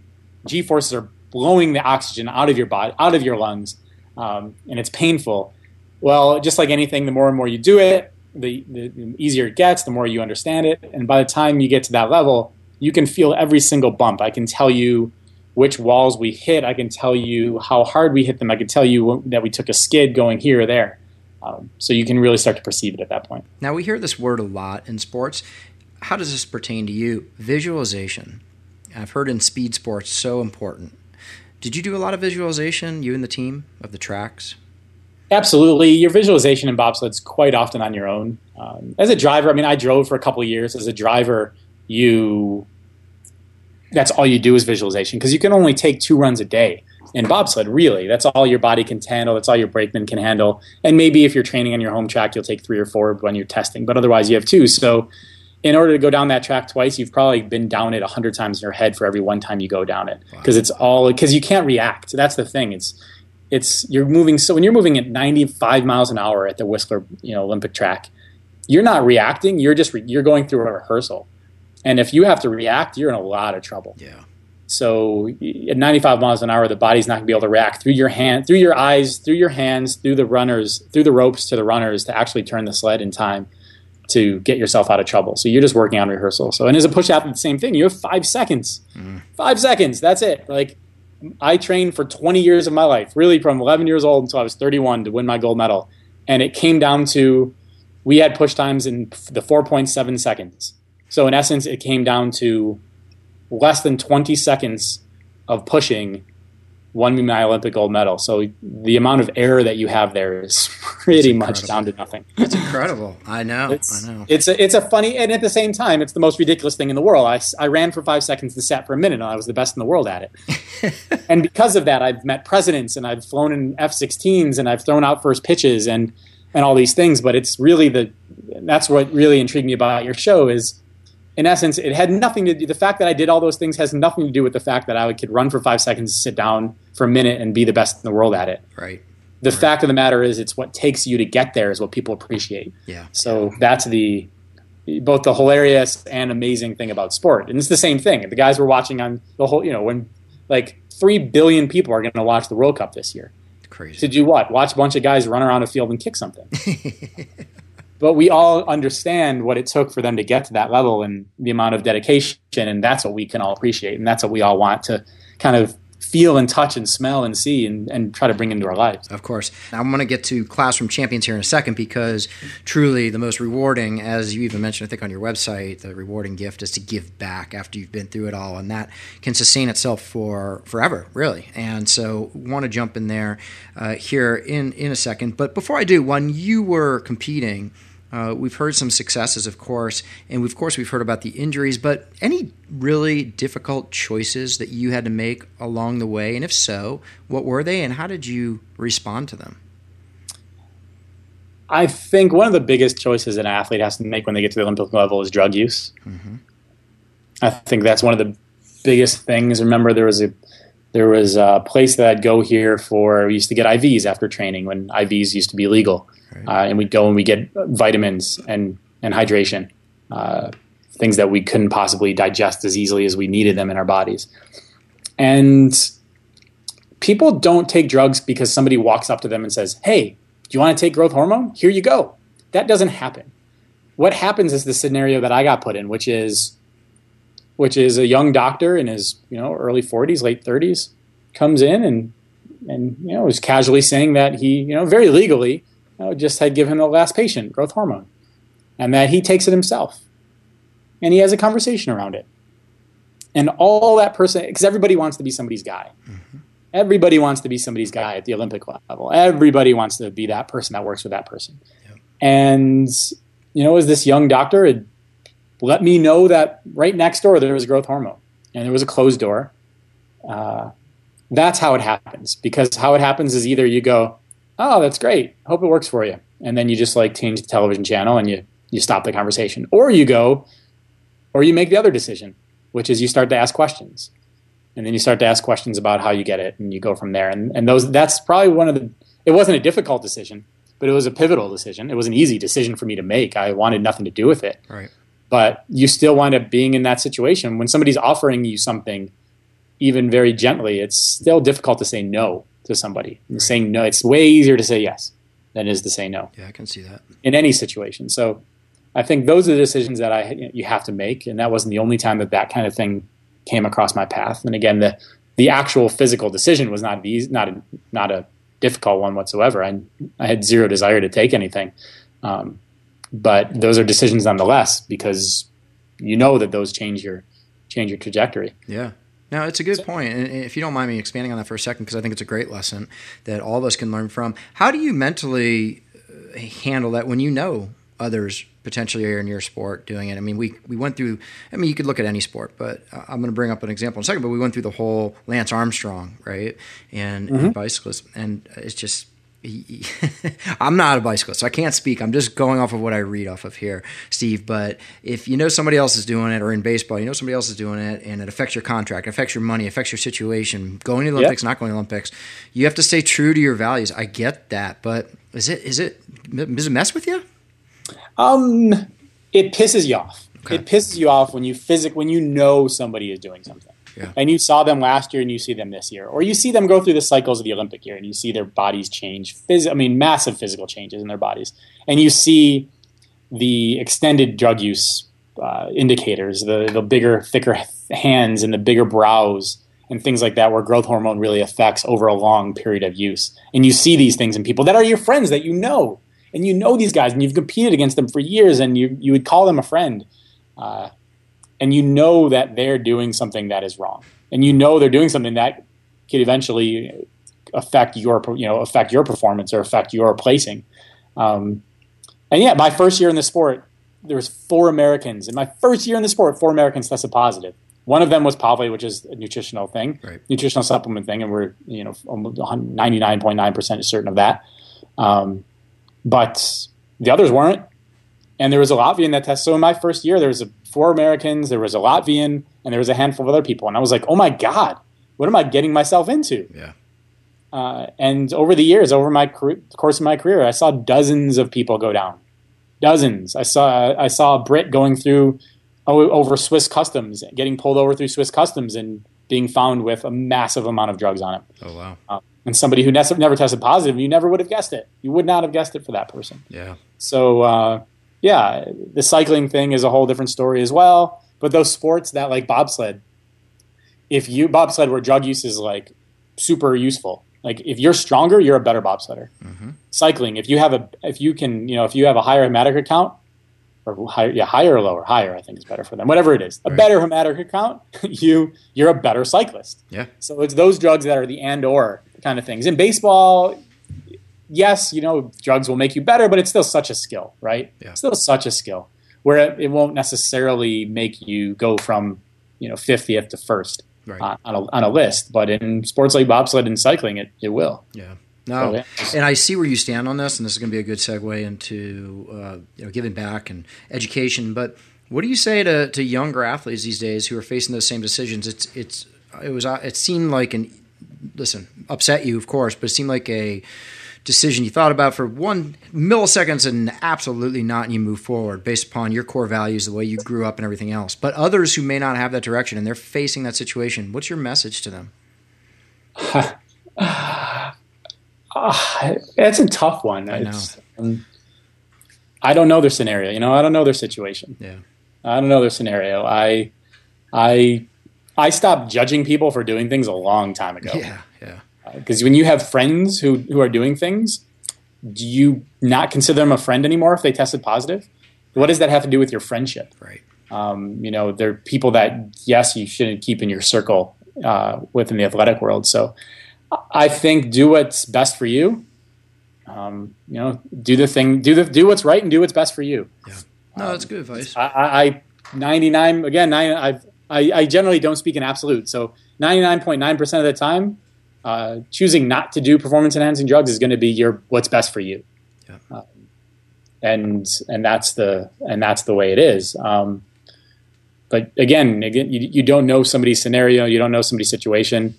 Speaker 3: g forces are blowing the oxygen out of your body, out of your lungs, um, and it's painful. Well, just like anything, the more and more you do it, the, the, the easier it gets, the more you understand it, and by the time you get to that level, you can feel every single bump. I can tell you which walls we hit. I can tell you how hard we hit them. I can tell you that we took a skid going here or there. Um, so you can really start to perceive it at that point.
Speaker 1: Now, we hear this word a lot in sports. How does this pertain to you? Visualization. I've heard in speed sports, so important. Did you do a lot of visualization, you and the team, of the tracks?
Speaker 3: Absolutely. Your visualization in bobsled's quite often on your own. Um, as a driver, I mean, I drove for a couple of years. As a driver, you that's all you do is visualization because you can only take two runs a day in bobsled. Really, that's all your body can handle. That's all your brakeman can handle. And maybe if you're training on your home track, you'll take three or four when you're testing. But otherwise, you have two. So, in order to go down that track twice, you've probably been down it a hundred times in your head for every one time you go down it because it's all because you can't react. That's the thing. It's it's you're moving so when you're moving at 95 miles an hour at the Whistler you know Olympic track, you're not reacting. You're just re- you're going through a rehearsal. And if you have to react, you're in a lot of trouble.
Speaker 1: Yeah.
Speaker 3: So at 95 miles an hour, the body's not going to be able to react through your hand, through your eyes, through your hands, through the runners, through the ropes to the runners to actually turn the sled in time to get yourself out of trouble. So you're just working on rehearsal. So and as a push athlete, the same thing. You have five seconds. Mm-hmm. Five seconds. That's it. Like I trained for 20 years of my life, really from 11 years old until I was 31 to win my gold medal, and it came down to we had push times in the 4.7 seconds. So in essence, it came down to less than 20 seconds of pushing won me my Olympic gold medal. So the amount of error that you have there is pretty much down to nothing.
Speaker 1: It's incredible. I know.
Speaker 3: It's,
Speaker 1: I know.
Speaker 3: It's a, it's a funny, and at the same time, it's the most ridiculous thing in the world. I, I ran for five seconds and sat for a minute, and I was the best in the world at it. and because of that, I've met presidents, and I've flown in F-16s, and I've thrown out first pitches, and and all these things. But it's really the that's what really intrigued me about your show is, in essence, it had nothing to do. The fact that I did all those things has nothing to do with the fact that I could run for five seconds, sit down for a minute, and be the best in the world at it.
Speaker 1: right.
Speaker 3: The fact of the matter is, it's what takes you to get there is what people appreciate.
Speaker 1: Yeah.
Speaker 3: So that's the both the hilarious and amazing thing about sport. And it's the same thing. The guys were watching on the whole, you know, when like three billion people are going to watch the World Cup this year
Speaker 1: Crazy.
Speaker 3: to do what? Watch a bunch of guys run around a field and kick something. but we all understand what it took for them to get to that level and the amount of dedication and that's what we can all appreciate and that's what we all want to kind of feel and touch and smell and see and, and try to bring into our lives.
Speaker 1: Of course. I'm going to get to Classroom Champions here in a second because truly the most rewarding, as you even mentioned, I think on your website, the rewarding gift is to give back after you've been through it all. And that can sustain itself for forever, really. And so want to jump in there uh, here in, in a second. But before I do, when you were competing, uh, we've heard some successes, of course, and of course we've heard about the injuries. But any really difficult choices that you had to make along the way, and if so, what were they, and how did you respond to them?
Speaker 3: I think one of the biggest choices an athlete has to make when they get to the Olympic level is drug use. Mm-hmm. I think that's one of the biggest things. Remember, there was a there was a place that I'd go here for. We used to get IVs after training when IVs used to be legal uh, and we'd go and we get vitamins and and hydration, uh, things that we couldn't possibly digest as easily as we needed them in our bodies. And people don't take drugs because somebody walks up to them and says, "Hey, do you want to take growth hormone? Here you go." That doesn't happen. What happens is the scenario that I got put in, which is which is a young doctor in his you know early 40s, late 30s, comes in and and you know was casually saying that he you know very legally know, just had given the last patient growth hormone and that he takes it himself and he has a conversation around it. And all that person, because everybody wants to be somebody's guy. Mm-hmm. Everybody wants to be somebody's guy at the Olympic level. Everybody wants to be that person that works with that person. Yep. And, you know, as this young doctor had let me know that right next door there was growth hormone and there was a closed door. Uh, that's how it happens because how it happens is either you go, oh, that's great. Hope it works for you. And then you just like change the television channel and you, you stop the conversation. Or you go, or you make the other decision, which is you start to ask questions. And then you start to ask questions about how you get it and you go from there. And, and those, that's probably one of the, it wasn't a difficult decision, but it was a pivotal decision. It was an easy decision for me to make. I wanted nothing to do with it.
Speaker 1: Right.
Speaker 3: But you still wind up being in that situation when somebody's offering you something, even very gently, it's still difficult to say no to somebody. Right. Saying no, it's way easier to say yes than it is to say no.
Speaker 1: Yeah, I can see that
Speaker 3: in any situation. So I think those are the decisions that I you have to make, and that wasn't the only time that that kind of thing came across my path. And again, the the actual physical decision was not easy, not a, not a difficult one whatsoever. I I had zero desire to take anything, um, but those are decisions nonetheless because you know that those change your change your trajectory.
Speaker 1: Yeah. No, it's a good point. And if you don't mind me expanding on that for a second, because I think it's a great lesson that all of us can learn from. How do you mentally uh, handle that when you know others potentially are in your sport doing it? I mean, we, we went through, I mean, you could look at any sport, but I'm going to bring up an example in a second, but we went through the whole Lance Armstrong, right? And, mm-hmm. and bicyclists. And it's just, I'm not a bicyclist, so I can't speak. I'm just going off of what I read off of here, Steve. But if you know somebody else is doing it, or in baseball, you know somebody else is doing it, and it affects your contract, affects your money, affects your situation, going to the Olympics, yep. not going to the Olympics, you have to stay true to your values. I get that, but is it is it does it mess with you?
Speaker 3: Um, it pisses you off. Okay. It pisses you off when you physic when you know somebody is doing something. Yeah. And you saw them last year and you see them this year. Or you see them go through the cycles of the Olympic year and you see their bodies change. Phys- I mean, massive physical changes in their bodies. And you see the extended drug use uh, indicators, the, the bigger, thicker hands and the bigger brows and things like that, where growth hormone really affects over a long period of use. And you see these things in people that are your friends that you know. And you know these guys and you've competed against them for years and you, you would call them a friend. Uh, and you know that they're doing something that is wrong, and you know they're doing something that could eventually affect your you know affect your performance or affect your placing. Um, and yeah, my first year in the sport, there was four Americans in my first year in the sport. Four Americans tested positive. One of them was Pavli, which is a nutritional thing, right. nutritional supplement thing, and we're you know ninety nine point nine percent certain of that. Um, but the others weren't, and there was a Latvian that tested. So in my first year, there was a four Americans, there was a Latvian, and there was a handful of other people. And I was like, oh my God, what am I getting myself into?
Speaker 1: Yeah.
Speaker 3: Uh, and over the years, over my career, course of my career, I saw dozens of people go down. Dozens. I saw I saw a Brit going through over Swiss customs, getting pulled over through Swiss customs, and being found with a massive amount of drugs on him.
Speaker 1: Oh wow!
Speaker 3: Uh, and somebody who never tested positive, you never would have guessed it. You would not have guessed it for that person.
Speaker 1: Yeah.
Speaker 3: So uh, yeah, the cycling thing is a whole different story as well. But those sports that like bobsled, if you bobsled where drug use is like super useful, like if you're stronger, you're a better bobsledder. Mm-hmm. Cycling, if you have a, if you can, you know, if you have a higher hematocrit count, or higher, yeah, higher or lower, higher, I think is better for them. Whatever it is, a right. better hematocrit count, you you're a better cyclist.
Speaker 1: Yeah.
Speaker 3: So it's those drugs that are the and or kind of things. In baseball, yes, you know, drugs will make you better, but it's still such a skill, right?
Speaker 1: Yeah.
Speaker 3: Still such a skill where it, it won't necessarily make you go from you know 50th to first
Speaker 1: right.
Speaker 3: on, on, a, on a list. But in sports like bobsled and cycling, it, it will.
Speaker 1: Yeah. No, so, and I see where you stand on this, and this is going to be a good segue into uh, you know giving back and education. But what do you say to, to younger athletes these days who are facing those same decisions? It's it's it was it seemed like an listen upset you, of course, but it seemed like a decision you thought about for one milliseconds and absolutely not, and you move forward based upon your core values, the way you grew up, and everything else. But others who may not have that direction and they're facing that situation, what's your message to them?
Speaker 3: uh, it's a tough one.
Speaker 1: I know. Um,
Speaker 3: I don't know their scenario. You know, I don't know their situation.
Speaker 1: Yeah.
Speaker 3: I don't know their scenario. I, I, I stopped judging people for doing things a long time ago.
Speaker 1: Yeah, yeah.
Speaker 3: Because uh, when you have friends who who are doing things, do you not consider them a friend anymore if they tested positive? What does that have to do with your friendship?
Speaker 1: Right.
Speaker 3: Um, you know, there are people that yes, you shouldn't keep in your circle uh, within the athletic world. So, I think do what's best for you. Um, you know, do the thing, do the do what's right, and do what's best for you.
Speaker 1: Yeah. No, that's good advice.
Speaker 3: I, I, 99 again. Nine, I've, I, I generally don't speak in absolute. So 99.9% of the time, uh, choosing not to do performance enhancing drugs is going to be your what's best for you.
Speaker 1: Yeah.
Speaker 3: Um, and and that's the and that's the way it is. Um, but again, again, you, you don't know somebody's scenario, you don't know somebody's situation.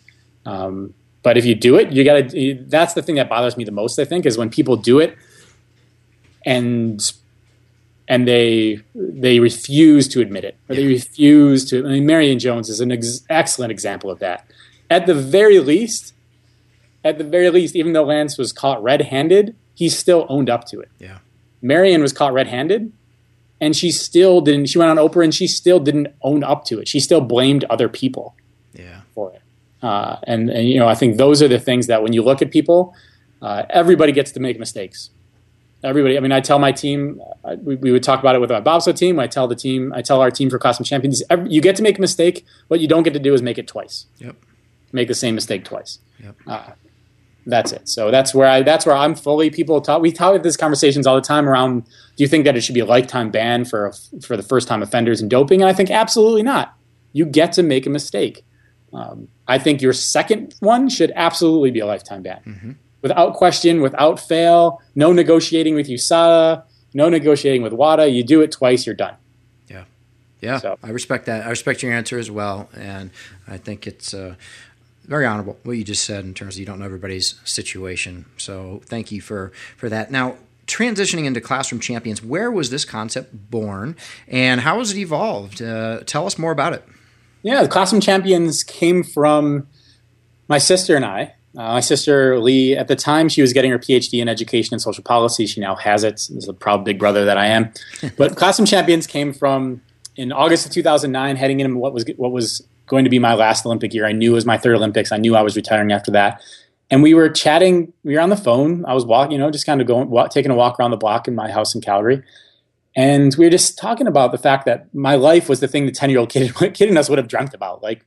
Speaker 3: Um, but if you do it, you got to. That's the thing that bothers me the most. I think is when people do it, and and they they refuse to admit it, or they refuse to. I mean, Marion Jones is an ex- excellent example of that. At the very least, at the very least, even though Lance was caught red-handed, he still owned up to it.
Speaker 1: Yeah.
Speaker 3: Marion was caught red-handed, and she still didn't. She went on Oprah, and she still didn't own up to it. She still blamed other people.
Speaker 1: Yeah.
Speaker 3: For it. Uh, and, and you know, I think those are the things that when you look at people, uh, everybody gets to make mistakes. Everybody. I mean, I tell my team. Uh, we, we, would talk about it with my bobsled team. I tell the team. I tell our team for Classroom Champions. Every, you get to make a mistake. What you don't get to do is make it twice.
Speaker 1: Yep.
Speaker 3: Make the same mistake twice.
Speaker 1: Yep.
Speaker 3: That's it. So that's where I that's where I'm fully people talk. We talk these conversations all the time around. Do you think that it should be a lifetime ban for for the first time offenders in doping? And I think absolutely not. You get to make a mistake. Um, I think your second one should absolutely be a lifetime ban,
Speaker 1: mm-hmm.
Speaker 3: without question, without fail. No negotiating with USADA, no negotiating with WADA. You do it twice, you're done.
Speaker 1: Yeah, yeah. So. I respect that. I respect your answer as well, and I think it's. Uh, very honorable what you just said in terms of you don't know everybody's situation. So thank you for for that. Now transitioning into classroom champions, where was this concept born, and how has it evolved? Uh, tell us more about it.
Speaker 3: Yeah, the classroom champions came from my sister and I. Uh, my sister Lee, at the time, she was getting her PhD in education and social policy. She now has it. As a proud big brother that I am. but classroom champions came from in August of 2009, heading into what was what was going to be my last Olympic year. I knew it was my third Olympics. I knew I was retiring after that. And we were chatting. We were on the phone. I was walking, you know, just kind of going, walk, taking a walk around the block in my house in Calgary. And we were just talking about the fact that my life was the thing the 10 year old kid, kid in us would have dreamt about. Like,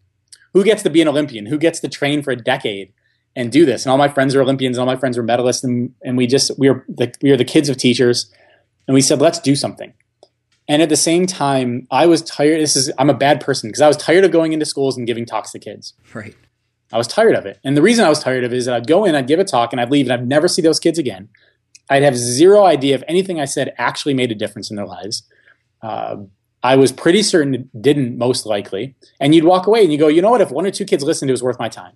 Speaker 3: who gets to be an Olympian? Who gets to train for a decade and do this? And all my friends are Olympians and all my friends are medalists. And, and we just, we were, the, we were the kids of teachers. And we said, let's do something. And at the same time, I was tired. This is I'm a bad person because I was tired of going into schools and giving talks to kids.
Speaker 1: Right.
Speaker 3: I was tired of it. And the reason I was tired of it is that I'd go in, I'd give a talk, and I'd leave, and I'd never see those kids again. I'd have zero idea if anything I said actually made a difference in their lives. Uh, I was pretty certain it didn't, most likely. And you'd walk away and you go, you know what? If one or two kids listened, it was worth my time.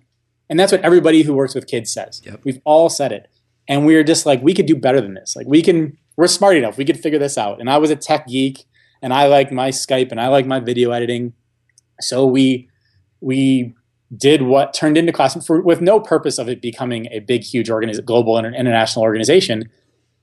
Speaker 3: And that's what everybody who works with kids says.
Speaker 1: Yep.
Speaker 3: We've all said it. And we are just like, we could do better than this. Like, we can, we're smart enough. We could figure this out. And I was a tech geek and I like my Skype and I like my video editing. So we we did what turned into class for, with no purpose of it becoming a big, huge organiz- global inter- international organization.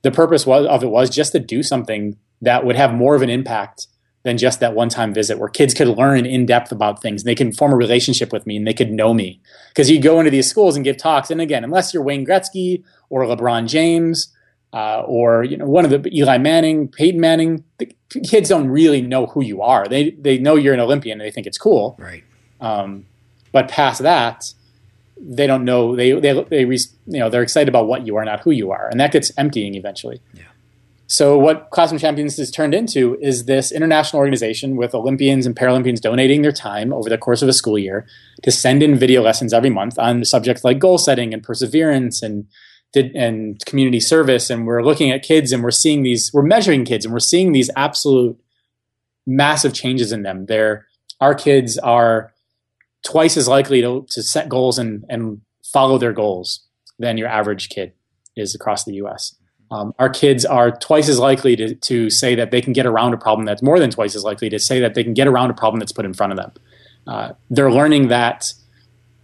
Speaker 3: The purpose was, of it was just to do something that would have more of an impact than just that one time visit where kids could learn in depth about things and they can form a relationship with me and they could know me. Because you go into these schools and give talks, and again, unless you're Wayne Gretzky or LeBron James uh, or you know one of the Eli Manning, Peyton Manning, the kids don't really know who you are. They they know you're an Olympian and they think it's cool.
Speaker 1: Right.
Speaker 3: Um, but past that, they don't know. They they they you know they're excited about what you are, not who you are, and that gets emptying eventually.
Speaker 1: Yeah.
Speaker 3: So what Classroom Champions has turned into is this international organization with Olympians and Paralympians donating their time over the course of a school year to send in video lessons every month on subjects like goal setting and perseverance and and community service. And we're looking at kids and we're seeing these, we're measuring kids and we're seeing these absolute massive changes in them. They're, our kids are twice as likely to, to set goals and, and follow their goals than your average kid is across the US. Um, our kids are twice as likely to, to say that they can get around a problem that's more than twice as likely to say that they can get around a problem that's put in front of them. Uh, they're learning that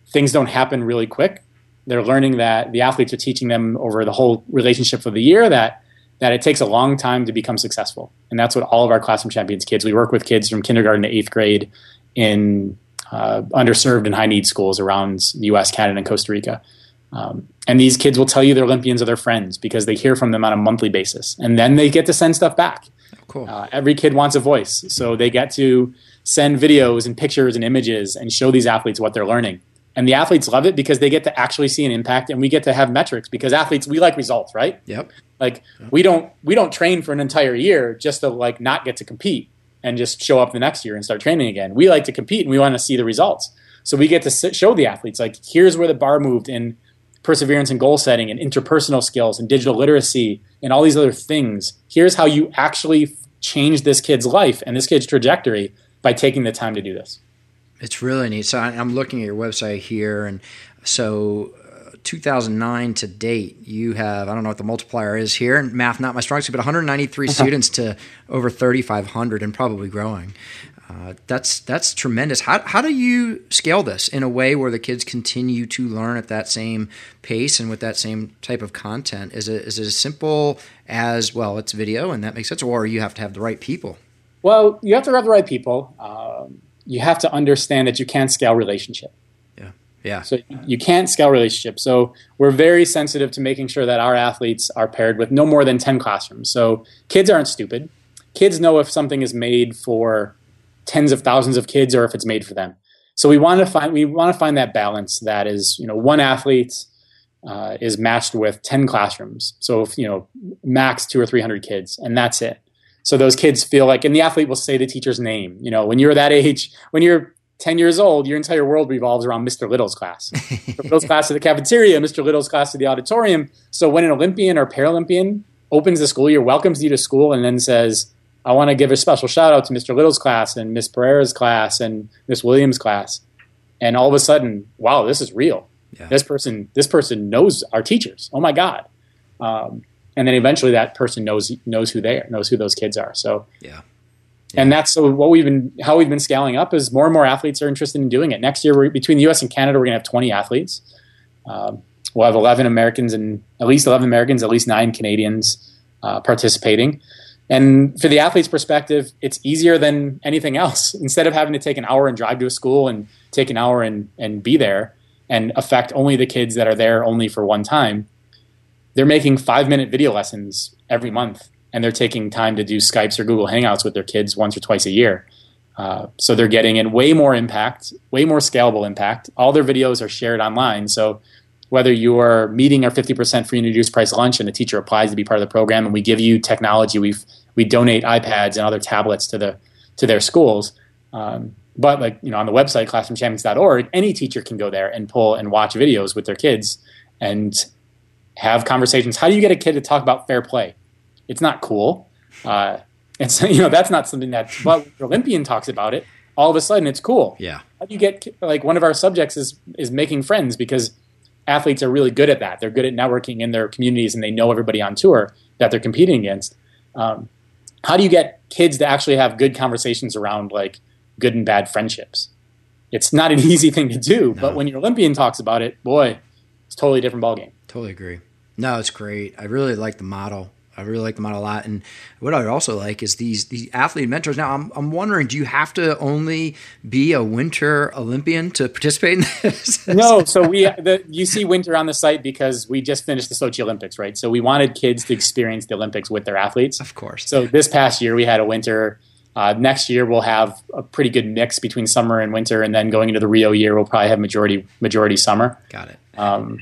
Speaker 3: things don't happen really quick. They're learning that the athletes are teaching them over the whole relationship of the year that that it takes a long time to become successful, and that's what all of our classroom champions kids. We work with kids from kindergarten to eighth grade in uh, underserved and high need schools around the U.S., Canada, and Costa Rica. Um, and these kids will tell you they're Olympians are their friends because they hear from them on a monthly basis, and then they get to send stuff back.
Speaker 1: Cool.
Speaker 3: Uh, every kid wants a voice, so they get to send videos and pictures and images and show these athletes what they're learning and the athletes love it because they get to actually see an impact and we get to have metrics because athletes we like results right?
Speaker 1: Yep.
Speaker 3: Like we don't we don't train for an entire year just to like not get to compete and just show up the next year and start training again. We like to compete and we want to see the results. So we get to sit, show the athletes like here's where the bar moved in perseverance and goal setting and interpersonal skills and digital literacy and all these other things. Here's how you actually change this kid's life and this kid's trajectory by taking the time to do this
Speaker 1: it's really neat. So I'm looking at your website here, and so uh, 2009 to date, you have I don't know what the multiplier is here, and math not my strong suit, but 193 uh-huh. students to over 3,500 and probably growing. Uh, that's that's tremendous. How how do you scale this in a way where the kids continue to learn at that same pace and with that same type of content? Is it is it as simple as well? It's video, and that makes sense, or you have to have the right people.
Speaker 3: Well, you have to have the right people. Um, you have to understand that you can't scale relationship.
Speaker 1: Yeah. Yeah.
Speaker 3: So you can't scale relationship. So we're very sensitive to making sure that our athletes are paired with no more than 10 classrooms. So kids aren't stupid. Kids know if something is made for tens of thousands of kids or if it's made for them. So we want to find we want to find that balance that is, you know, one athlete uh, is matched with 10 classrooms. So if, you know, max 2 or 300 kids and that's it. So those kids feel like, and the athlete will say the teacher's name. You know, when you're that age, when you're 10 years old, your entire world revolves around Mr. Little's class. Little's class to the cafeteria, Mr. Little's class to the auditorium. So when an Olympian or Paralympian opens the school year, welcomes you to school, and then says, I want to give a special shout out to Mr. Little's class and Miss Pereira's class and Miss Williams' class. And all of a sudden, wow, this is real. Yeah. This person, this person knows our teachers. Oh my God. Um, and then eventually that person knows knows who they are, knows who those kids are. So
Speaker 1: yeah.
Speaker 3: Yeah. And that's so what we've been how we've been scaling up is more and more athletes are interested in doing it. Next year, between the U.S. and Canada, we're going to have 20 athletes. Um, we'll have 11 Americans and at least 11 Americans, at least nine Canadians uh, participating. And for the athlete's perspective, it's easier than anything else. Instead of having to take an hour and drive to a school and take an hour and, and be there and affect only the kids that are there only for one time, they're making five minute video lessons every month and they're taking time to do Skypes or Google Hangouts with their kids once or twice a year. Uh, so they're getting in way more impact, way more scalable impact. All their videos are shared online. So whether you're meeting our 50% free and reduced price lunch and the teacher applies to be part of the program and we give you technology, we we donate iPads and other tablets to the to their schools. Um, but like you know on the website classroomchampions.org, any teacher can go there and pull and watch videos with their kids and have conversations. How do you get a kid to talk about fair play? It's not cool. Uh, and so, you know, that's not something that, but Olympian talks about it, all of a sudden it's cool.
Speaker 1: Yeah.
Speaker 3: How do you get, like, one of our subjects is, is making friends because athletes are really good at that. They're good at networking in their communities and they know everybody on tour that they're competing against. Um, how do you get kids to actually have good conversations around, like, good and bad friendships? it's not an easy thing to do.
Speaker 1: No.
Speaker 3: But when your Olympian talks about it, boy, it's a totally different ballgame.
Speaker 1: Totally agree. No, it's great. I really like the model. I really like the model a lot. And what I also like is these these athlete mentors. Now, I'm, I'm wondering, do you have to only be a Winter Olympian to participate in this?
Speaker 3: no, so we the, you see winter on the site because we just finished the Sochi Olympics, right? So we wanted kids to experience the Olympics with their athletes.
Speaker 1: Of course.
Speaker 3: So this past year we had a winter. Uh, next year we'll have a pretty good mix between summer and winter, and then going into the Rio year we'll probably have majority majority summer.
Speaker 1: Got it.
Speaker 3: Um,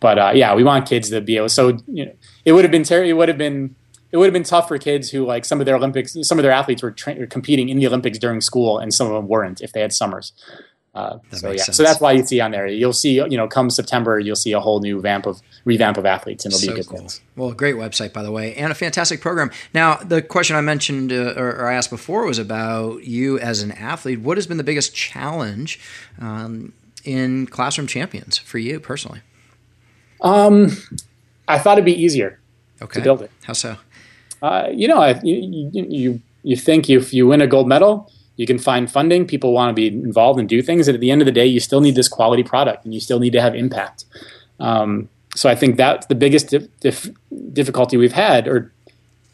Speaker 3: but uh, yeah, we want kids to be able. So you know, it would have been ter- it would have been it would have been tough for kids who like some of their Olympics, some of their athletes were, tra- competing in the Olympics during school, and some of them weren't if they had summers. Uh, so yeah,
Speaker 1: sense.
Speaker 3: so that's why you see on there. You'll see, you know, come September, you'll see a whole new vamp of revamp of athletes, and it'll
Speaker 1: So
Speaker 3: be good
Speaker 1: cool.
Speaker 3: things.
Speaker 1: Well, great website, by the way, and a fantastic program. Now, the question I mentioned uh, or, or I asked before was about you as an athlete. What has been the biggest challenge um, in Classroom Champions for you personally?
Speaker 3: Um, I thought it'd be easier
Speaker 1: Okay.
Speaker 3: to build it.
Speaker 1: How so?
Speaker 3: Uh, you know, I, you, you- you think if you win a gold medal, you can find funding. People want to be involved and do things, and at the end of the day, you still need this quality product, and you still need to have impact. Um, so I think that's the biggest dif- dif- difficulty we've had, or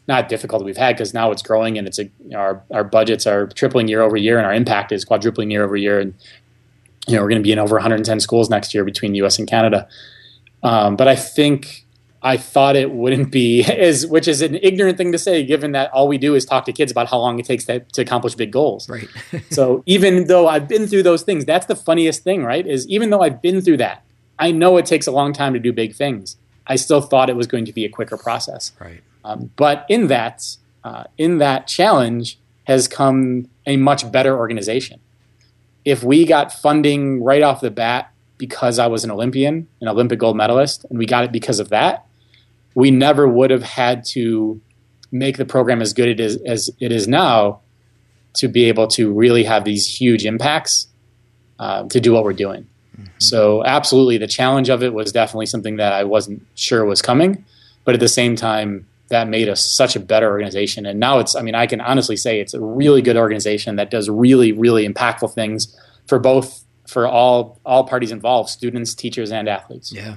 Speaker 3: not difficulty we've had, because now it's growing and it's a you know, our our budgets are tripling year over year, and our impact is quadrupling year over year, and you know we're going to be in over 110 schools next year between the U.S. and Canada. Um, but I think I thought it wouldn't be as, which is an ignorant thing to say, given that all we do is talk to kids about how long it takes to, to accomplish big goals.
Speaker 1: Right.
Speaker 3: so even though I've been through those things, that's the funniest thing, right? Is even though I've been through that, I know it takes a long time to do big things. I still thought it was going to be a quicker process.
Speaker 1: right.
Speaker 3: Um, but in that, uh, in that challenge has come a much better organization. If we got funding right off the bat because I was an Olympian, an Olympic gold medalist, and we got it because of that, we never would have had to make the program as good it is, as it is now to be able to really have these huge impacts uh, to do what we're doing. So, absolutely, the challenge of it was definitely something that I wasn't sure was coming, but at the same time, that made us such a better organization. And now it's, I mean, I can honestly say it's a really good organization that does really, really impactful things for both, for all all parties involved, students, teachers, and athletes.
Speaker 1: Yeah.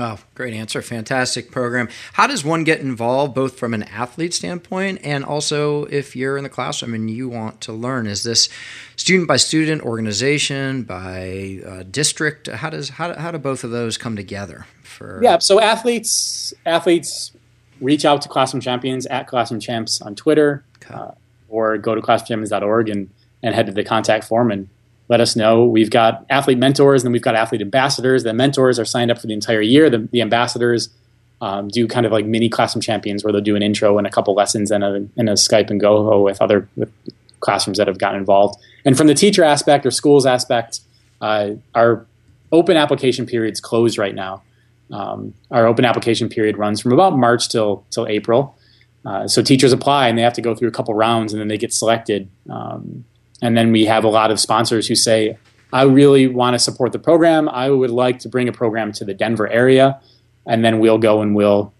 Speaker 1: Oh, great answer. Fantastic program. How does one get involved, both from an athlete standpoint and also if you're in the classroom and you want to learn? Is this student by student, organization by uh, district? How does how, how do both of those come together? For
Speaker 3: Yeah, so athletes athletes reach out to Classroom Champions at Classroom Champs on Twitter,
Speaker 1: Okay.
Speaker 3: uh, or go to classroomchampions.org and and head to the contact form and let us know. We've got athlete mentors, and then we've got athlete ambassadors. The mentors are signed up for the entire year. The, the ambassadors um, do kind of like mini Classroom Champions, where they'll do an intro and a couple lessons and a, and a Skype and Go with other with classrooms that have gotten involved. And from the teacher aspect or schools aspect, uh, our open application period's closed right now. Um, our open application period runs from about March till till April. Uh, so teachers apply and they have to go through a couple rounds and then they get selected. Um, and then we have a lot of sponsors who say, "I really want to support the program. I would like to bring a program to the Denver area." And then we'll go and we'll,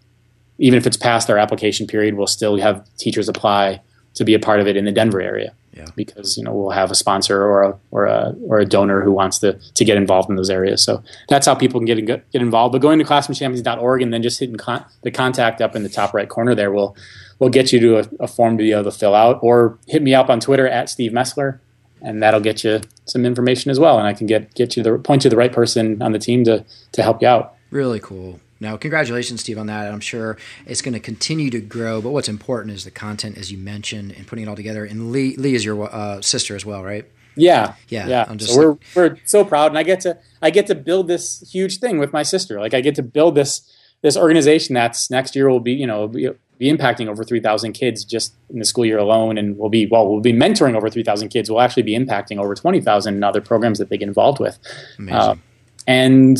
Speaker 3: even if it's past our application period, we'll still have teachers apply to be a part of it in the Denver area
Speaker 1: Yeah.
Speaker 3: because you know we'll have a sponsor or a or a or a donor who wants to to get involved in those areas. So that's how people can get get involved. But going to classroomchampions.org and then just hitting con- the contact up in the top right corner there will will get you to a, a form to be able to fill out, or hit me up on Twitter at Steve Mesler, and that'll get you some information as well. And I can get get you the point you to the right person on the team to to help you out.
Speaker 1: Really cool. Now, congratulations, Steve, on that. I'm sure it's going to continue to grow. But what's important is the content, as you mentioned, and putting it all together. And Lee, Lee is your uh, sister as well, right?
Speaker 3: Yeah,
Speaker 1: Yeah,
Speaker 3: yeah.
Speaker 1: I'm just
Speaker 3: so we're we're so proud, and I get to I get to build this huge thing with my sister. Like I get to build this this organization that's next year will be you know be, impacting over three thousand kids just in the school year alone, and we'll be well we'll be mentoring over three thousand kids. We'll actually be impacting over twenty thousand in other programs that they get involved with. Uh, and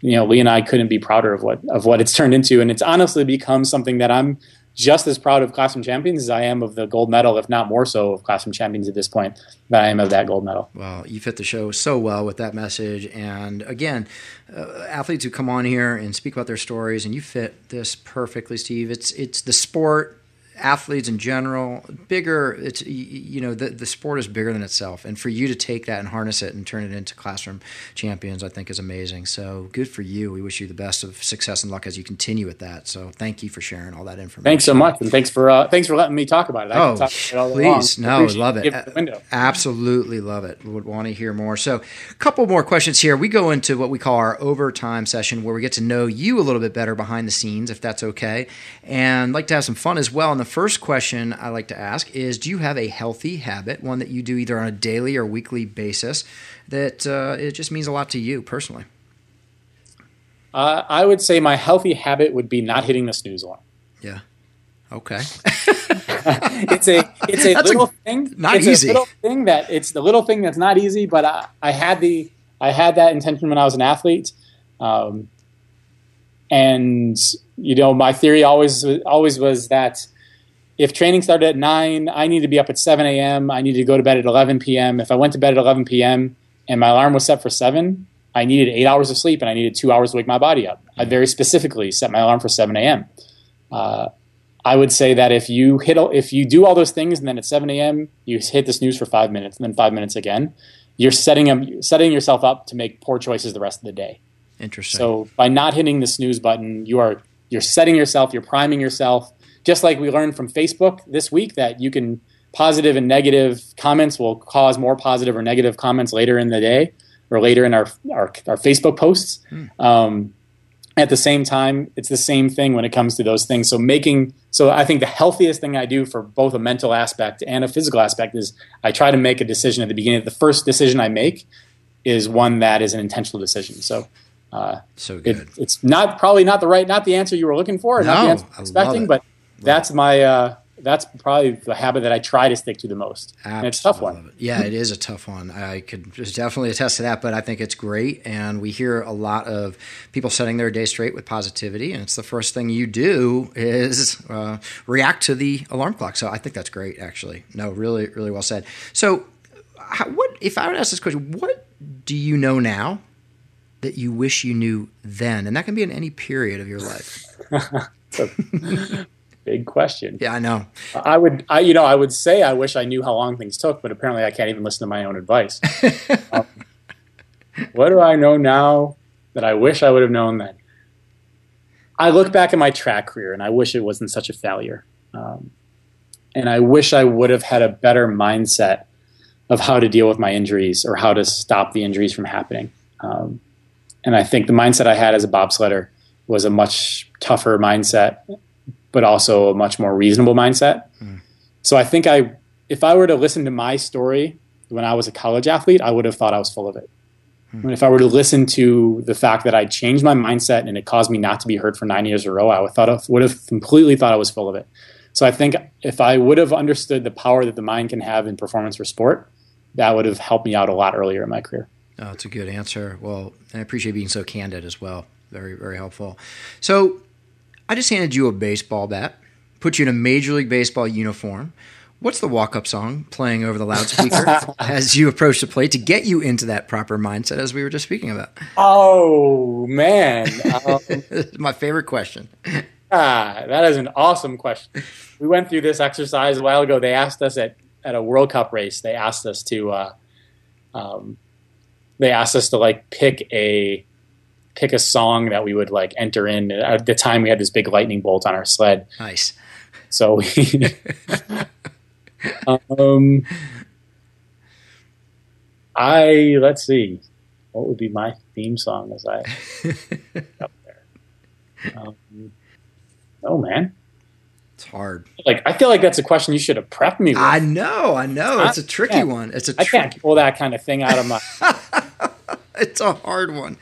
Speaker 3: you know, Lee and I couldn't be prouder of what of what it's turned into, and it's honestly become something that I'm just as proud of Classroom Champions as I am of the gold medal, if not more so of Classroom Champions at this point than I am of that gold medal.
Speaker 1: Well, you fit the show so well with that message. And again, uh, athletes who come on here and speak about their stories, and you fit this perfectly, Steve. It's it's the sport athletes in general, bigger. It's you know the the sport is bigger than itself, and for you to take that and harness it and turn it into classroom champions, I think is amazing. So good for you. We wish you the best of success and luck as you continue with that. So thank you for sharing all that information.
Speaker 3: Thanks so much, and thanks for uh, thanks for letting me talk about it. I
Speaker 1: oh,
Speaker 3: talk
Speaker 1: about it please, no, love it. it Absolutely love it. Would want to hear more. So, a couple more questions here. We go into what we call our overtime session, where we get to know you a little bit better behind the scenes, if that's okay, and like to have some fun as well. The first question I like to ask is Do you have a healthy habit, one that you do either on a daily or weekly basis, that uh, it just means a lot to you personally?
Speaker 3: Uh, I would say my healthy habit would be not hitting the snooze alarm.
Speaker 1: Yeah. Okay.
Speaker 3: it's a it's a
Speaker 1: that's
Speaker 3: little
Speaker 1: a,
Speaker 3: thing.
Speaker 1: Not
Speaker 3: it's
Speaker 1: easy.
Speaker 3: A little thing that it's the little thing that's not easy. But I, I had the I had that intention when I was an athlete, um, and you know my theory always always was that if training started at nine, I need to be up at seven a.m. I need to go to bed at eleven p.m. If I went to bed at eleven p.m. and my alarm was set for seven, I needed eight hours of sleep and I needed two hours to wake my body up. I very specifically set my alarm for seven a.m. Uh, I would say that if you hit if you do all those things and then at 7 a.m. you hit the snooze for five minutes and then five minutes again, you're setting them, setting yourself up to make poor choices the rest of the day.
Speaker 1: Interesting.
Speaker 3: So by not hitting the snooze button, you are you're setting yourself, you're priming yourself. Just like we learned from Facebook this week that you can positive and negative comments will cause more positive or negative comments later in the day or later in our our, our Facebook posts. Hmm. Um, at the same time, it's the same thing when it comes to those things. So making so I think the healthiest thing I do for both a mental aspect and a physical aspect is I try to make a decision at the beginning. The first decision I make is one that is an intentional decision. So
Speaker 1: uh, so good.
Speaker 3: It, it's not probably not the right not the answer you were looking for, or
Speaker 1: no,
Speaker 3: not the answer expecting, but that's my uh, that's probably the habit that I try to stick to the most.
Speaker 1: Absolutely.
Speaker 3: And it's a tough one.
Speaker 1: Yeah, it is a tough one. I could definitely attest to that, but I think it's great. And we hear a lot of people setting their day straight with positivity. And it's the first thing you do is uh, react to the alarm clock. So I think that's great, actually. No, really, really well said. So, how, what if I would ask this question, what do you know now that you wish you knew then? And that can be in any period of your life.
Speaker 3: big question.
Speaker 1: Yeah, I know.
Speaker 3: I would, I you know, I would say I wish I knew how long things took, but apparently I can't even listen to my own advice. um, what do I know now that I wish I would have known then? I look back at my track career and I wish it wasn't such a failure. Um, and I wish I would have had a better mindset of how to deal with my injuries or how to stop the injuries from happening. Um, and I think the mindset I had as a bobsledder was a much tougher mindset but also a much more reasonable mindset. Mm. So I think I, if I were to listen to my story when I was a college athlete, I would have thought I was full of it. Mm. if I were to listen to the fact that I changed my mindset and it caused me not to be hurt for nine years in a row, I would, thought, would have completely thought I was full of it. So I think if I would have understood the power that the mind can have in performance for sport, that would have helped me out a lot earlier in my career.
Speaker 1: Oh, that's a good answer. Well, I appreciate being so candid as well. Very, very helpful. So I just handed you a baseball bat, put you in a Major League Baseball uniform. What's the walk up song playing over the loudspeaker as you approach the plate to get you into that proper mindset as we were just speaking about?
Speaker 3: Oh, man.
Speaker 1: Um, my favorite question.
Speaker 3: Ah, that is an awesome question. We went through this exercise a while ago. They asked us at, at a World Cup race, they asked us to, uh, um, they asked us to like pick a pick a song that we would like enter in. At the time, we had this big lightning bolt on our sled.
Speaker 1: Nice.
Speaker 3: So we, um, I let's see, what would be my theme song as I up there? Um, oh man,
Speaker 1: it's hard.
Speaker 3: Like I feel like that's a question you should have prepped me with.
Speaker 1: I know, I know. It's a tricky one. It's a.
Speaker 3: I can't pull that kind of thing out of my.
Speaker 1: it's a hard one.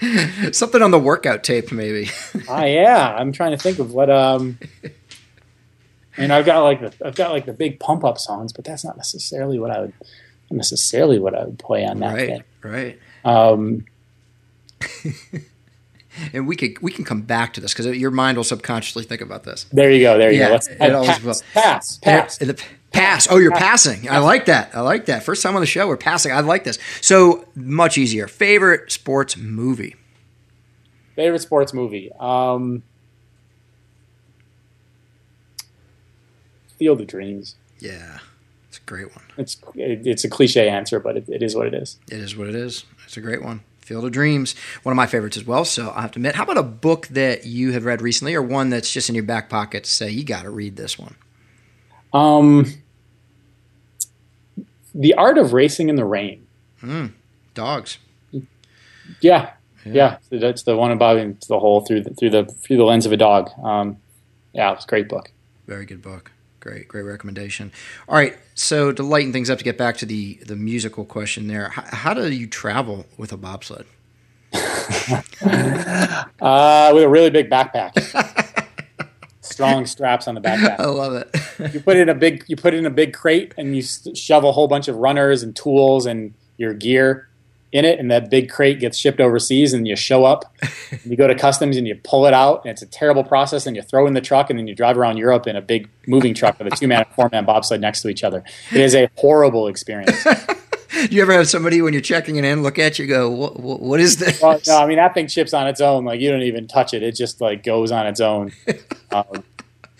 Speaker 1: Something on the workout tape, maybe.
Speaker 3: Ah, uh, yeah. I'm trying to think of what. Um, and I've got like the I've got like the big pump up songs, but that's not necessarily what I would necessarily what I would play on that.
Speaker 1: Right.
Speaker 3: Day.
Speaker 1: Right.
Speaker 3: Um,
Speaker 1: and we could we can come back to this because your mind will subconsciously think about this.
Speaker 3: There you go. There you
Speaker 1: yeah,
Speaker 3: go. Let's
Speaker 1: it
Speaker 3: pass,
Speaker 1: always will.
Speaker 3: pass. Pass.
Speaker 1: the, pass. Oh, you're passing. I like that. I like that. First time on the show, we're passing. I like this. So much easier. Favorite sports movie.
Speaker 3: Favorite sports movie. Um, Field of Dreams.
Speaker 1: Yeah, it's a great one.
Speaker 3: It's it's a cliche answer, but it, it is what it is.
Speaker 1: It is what it is. It's a great one. Field of Dreams, one of my favorites as well. So I have to admit, how about a book that you have read recently, or one that's just in your back pocket to say you got to read this one?
Speaker 3: Um, The Art of Racing in the Rain.
Speaker 1: Dogs.
Speaker 3: Yeah, yeah, So that's the one about the whole through the, through the through the lens of a dog. Um, yeah, it's a great book.
Speaker 1: Very good book. Great, great recommendation. All right, so to lighten things up, to get back to the the musical question there, how, how do you travel with a bobsled?
Speaker 3: Uh, with a really big backpack, strong straps on the backpack.
Speaker 1: I love it.
Speaker 3: You put it in a big you put it in a big crate and you shove a whole bunch of runners and tools and your gear in it, and that big crate gets shipped overseas, and you show up, and you go to customs and you pull it out, and it's a terrible process, and you throw in the truck, and then you drive around Europe in a big moving truck with a two man, four man bobsled next to each other. It is a horrible experience.
Speaker 1: do you ever have somebody when you're checking it in look at you, go, what, what, what is this?
Speaker 3: Well, no, I mean that thing chips on its own. Like you don't even touch it; it just like goes on its own. Um,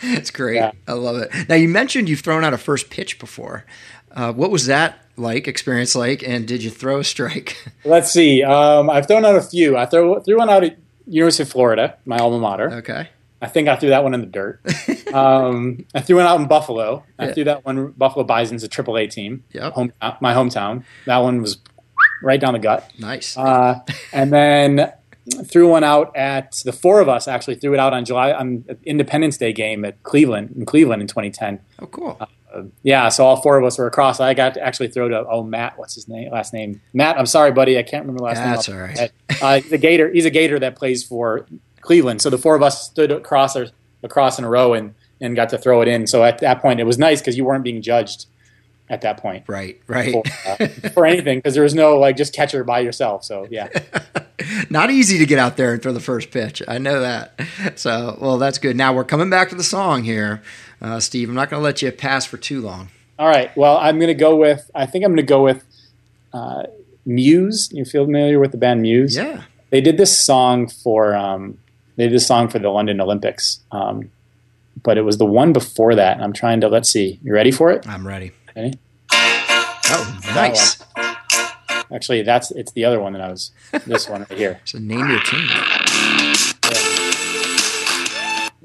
Speaker 1: It's great.
Speaker 3: Yeah.
Speaker 1: I love it. Now you mentioned you've thrown out a first pitch before. Uh, what was that like? Experience like? And did you throw a strike?
Speaker 3: let's see. Um, I've thrown out a few. I threw threw one out at University of Florida, my alma mater.
Speaker 1: okay.
Speaker 3: I think I threw that one in the dirt. um, I threw one out in Buffalo. I
Speaker 1: Yeah.
Speaker 3: threw that one. Buffalo Bison's a AAA team.
Speaker 1: Yep.
Speaker 3: Home, my hometown. That one was right down the gut.
Speaker 1: Nice.
Speaker 3: Uh, and then threw one out at the four of us actually threw it out on July on Independence Day game at Cleveland in Cleveland in 2010.
Speaker 1: oh, cool.
Speaker 3: Yeah, so all four of us were across. I got to actually throw to oh Matt, what's his name? Last name Matt. I'm sorry, buddy, I can't remember the last name.
Speaker 1: That's all right.
Speaker 3: Uh, he's a Gator. He's a Gator that plays for Cleveland. So the four of us stood across across in a row and and got to throw it in. So at that point, it was nice because you weren't being judged at that point
Speaker 1: Right. Right.
Speaker 3: for, uh, for anything because there was no like just catcher by yourself. So yeah,
Speaker 1: Not easy to get out there and throw the first pitch. I know that. So, well, that's good. Now we're coming back to the song here, uh, Steve. I'm not going to let you pass for too long.
Speaker 3: all right. Well, I'm gonna go with. I think I'm gonna go with uh, Muse. You feel familiar with the band Muse?
Speaker 1: Yeah.
Speaker 3: they did this song for um, they did this song for the London Olympics, um, but it was the one before that. And I'm trying to let's see. You ready for it?
Speaker 1: I'm ready.
Speaker 3: Ready?
Speaker 1: Oh, nice.
Speaker 3: Actually, that's it's the other one that I was. This one right here.
Speaker 1: So name your team.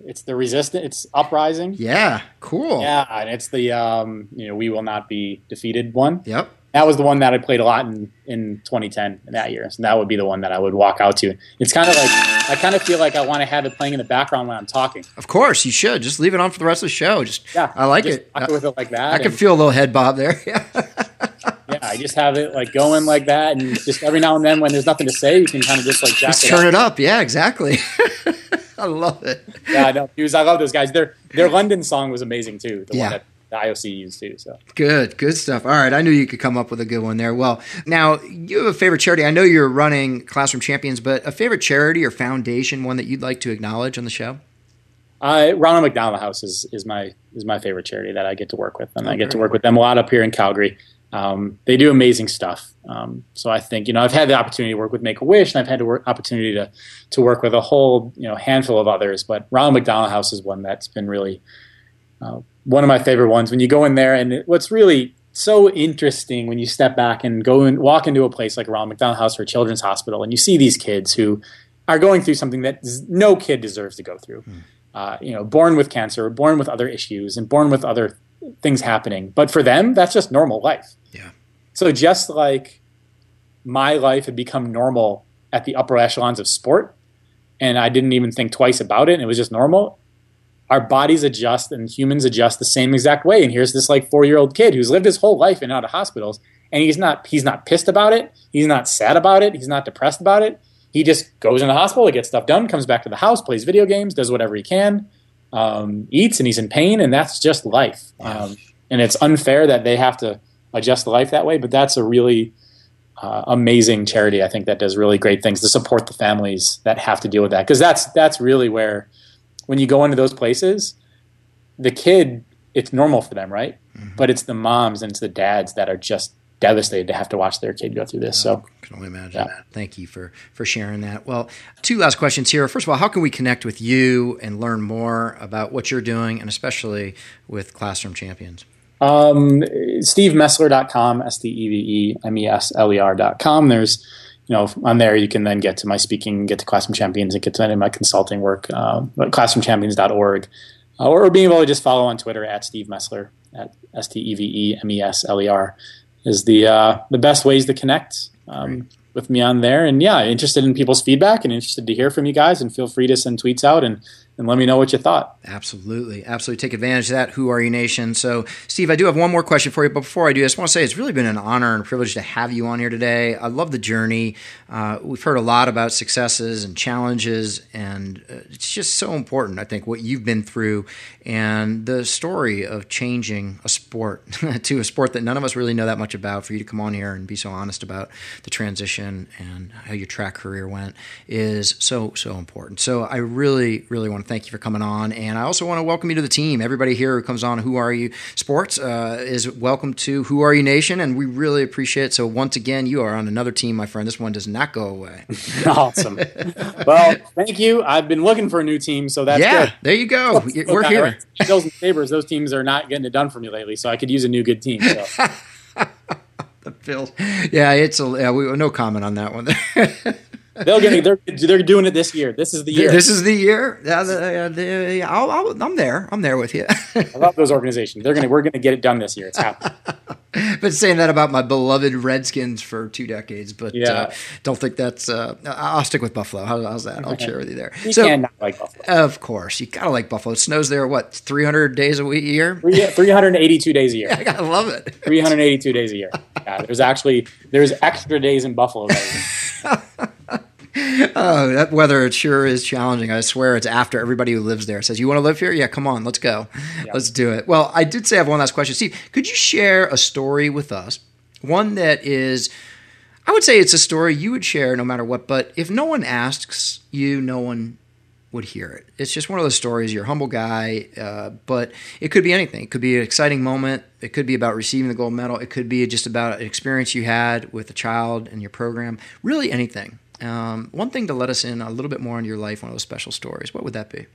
Speaker 3: It's the resistant. It's uprising.
Speaker 1: Yeah. Cool.
Speaker 3: Yeah, and it's the um, you know we will not be defeated one.
Speaker 1: Yep.
Speaker 3: That was the one that I played a lot in, in 2010 in that year. So that would be the one that I would walk out to. It's kind of like I kind of feel like I want to have it playing in the background when I'm talking.
Speaker 1: Of course, you should. Just leave it on for the rest of the show. Just
Speaker 3: Yeah,
Speaker 1: I like it.
Speaker 3: rock with it like that.
Speaker 1: I can feel a little head bob there. Yeah.
Speaker 3: Yeah, I just have it like going like that, and just every now and then when there's nothing to say, you can kind of just like jack
Speaker 1: Just
Speaker 3: it
Speaker 1: turn
Speaker 3: up.
Speaker 1: it up. Yeah, exactly. I love it.
Speaker 3: Yeah, no, Muse, I love those guys. Their their London song was amazing too. The
Speaker 1: Yeah.
Speaker 3: one that the IOC used too. So
Speaker 1: Good, good stuff. All right, I knew you could come up with a good one there. Well, now you have a favorite charity. I know you're running Classroom Champions, but a favorite charity or foundation, one that you'd like to acknowledge on the show?
Speaker 3: Uh, Ronald McDonald House is, is my is my favorite charity that I get to work with, and I get to work with them a lot up here in Calgary. Um, they do amazing stuff. Um, so I think you know I've had the opportunity to work with Make a Wish, and I've had the work, opportunity to to work with a whole you know handful of others. But Ronald McDonald House is one that's been really uh, one of my favorite ones. When you go in there, and it- what's really so interesting when you step back and go and walk into a place like Ronald McDonald House or Children's Hospital, and you see these kids who are going through something that no kid deserves to go through. Uh, you know, born with cancer, born with other issues, and born with other things happening. But for them, that's just normal life.
Speaker 1: Yeah.
Speaker 3: So just like my life had become normal at the upper echelons of sport, and I didn't even think twice about it, and it was just normal. Our bodies adjust and humans adjust the same exact way. And here's this like four year old kid who's lived his whole life in and out of hospitals, and he's not he's not pissed about it. He's not sad about it. He's not depressed about it. He just goes in the hospital, he gets stuff done, comes back to the house, plays video games, does whatever he can, um, eats, and he's in pain, and that's just life. Um, and it's unfair that they have to adjust the life that way, but that's a really uh, amazing charity. I think that does really great things to support the families that have to deal with that because that's that's really where when you go into those places, the kid it's normal for them, right? But it's the moms and it's the dads that are just devastated to have to watch their kid go through this. So
Speaker 1: can only imagine. Yeah. Thank you for for sharing that. Well, two last questions here. First of all, how can we connect with you and learn more about what you're doing, and especially with Classroom Champions?
Speaker 3: Um, SteveMesler.com, S T E V E M E S L E R.com. There's you know, on there you can then get to my speaking, get to Classroom Champions, and get to any of my consulting work. Uh, classroomchampions.org, uh, or being able to just follow on Twitter at Steve Mesler at S T E V E M E S L E R is the uh, the best ways to connect um, with me on there. And yeah, interested in people's feedback and interested to hear from you guys. And feel free to send tweets out and and let me know what you thought.
Speaker 1: Absolutely. Absolutely. Take advantage of that. Who Are You Nation. So, Steve, I do have one more question for you. But before I do, I just want to say it's really been an honor and privilege to have you on here today. I love the journey. Uh, we've heard a lot about successes and challenges, and uh, it's just so important, I think, what you've been through and the story of changing a sport to a sport that none of us really know that much about. For you to come on here and be so honest about the transition and how your track career went is so, so important. So, I really, really want to thank you for coming on. And I also want to welcome you to the team. Everybody here who comes on Who Are You Sports uh, is welcome to Who Are You Nation, and we really appreciate it. So, once again, you are on another team, my friend. This one does not go away.
Speaker 3: awesome. well, thank you. I've been looking for a new team, so that's
Speaker 1: yeah,
Speaker 3: good.
Speaker 1: there you go. We're here.
Speaker 3: Bills and Sabres, those teams are not getting it done for me lately, so I could use a new good team. So.
Speaker 1: the Bills. Yeah, it's a yeah, we, no comment on that one.
Speaker 3: They'll get it. They're, they're doing it this year. This is the year.
Speaker 1: This is the year. Yeah, the, the, I'll, I'll, I'm there. I'm there with you.
Speaker 3: I love those organizations. They're gonna. We're gonna get it done this year. It's happening.
Speaker 1: Been saying that about my beloved Redskins for two decades, but yeah. uh, don't think that's. Uh, I'll stick with Buffalo. How, how's that? I'll share with you there.
Speaker 3: You so, can like Buffalo.
Speaker 1: Of course, you gotta like Buffalo. It snows there. What 300 days a week a year?
Speaker 3: 382 days a year.
Speaker 1: I gotta love it.
Speaker 3: 382 days a year. Yeah, there's actually there's extra days in Buffalo
Speaker 1: oh, that weather it sure is challenging. I swear it's after everybody who lives there says, "You want to live here? Yeah, come on, let's go, let's do it." Well, I did say I have one last question, Steve. Could you share a story with us? One that is, I would say it's a story you would share no matter what. But if no one asks you, no one would hear it. It's just one of those stories. You're a humble guy, uh, but it could be anything. It could be an exciting moment. It could be about receiving the gold medal. It could be just about an experience you had with a child in your program. Really, anything. Um, one thing to let us in a little bit more into your life, one of those special stories. What would that be?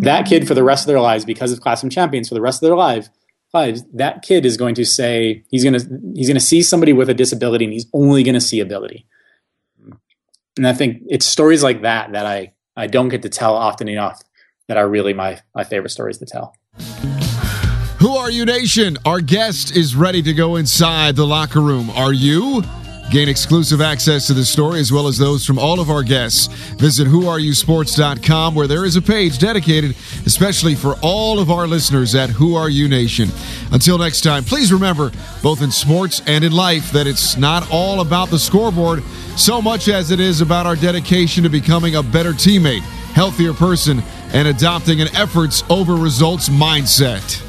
Speaker 3: That kid, for the rest of their lives, because of Classroom Champions, for the rest of their life, lives, that kid is going to say he's going to he's going to see somebody with a disability, and he's only going to see ability. And I think it's stories like that that I I don't get to tell often enough that are really my my favorite stories to tell.
Speaker 2: Who are you, Nation? Our guest is ready to go inside the locker room. Are you? Gain exclusive access to the story as well as those from all of our guests. Visit whoareyousports.com where there is a page dedicated especially for all of our listeners at Who Are You Nation. Until next time, please remember, both in sports and in life, that it's not all about the scoreboard so much as it is about our dedication to becoming a better teammate, healthier person, and adopting an efforts over results mindset.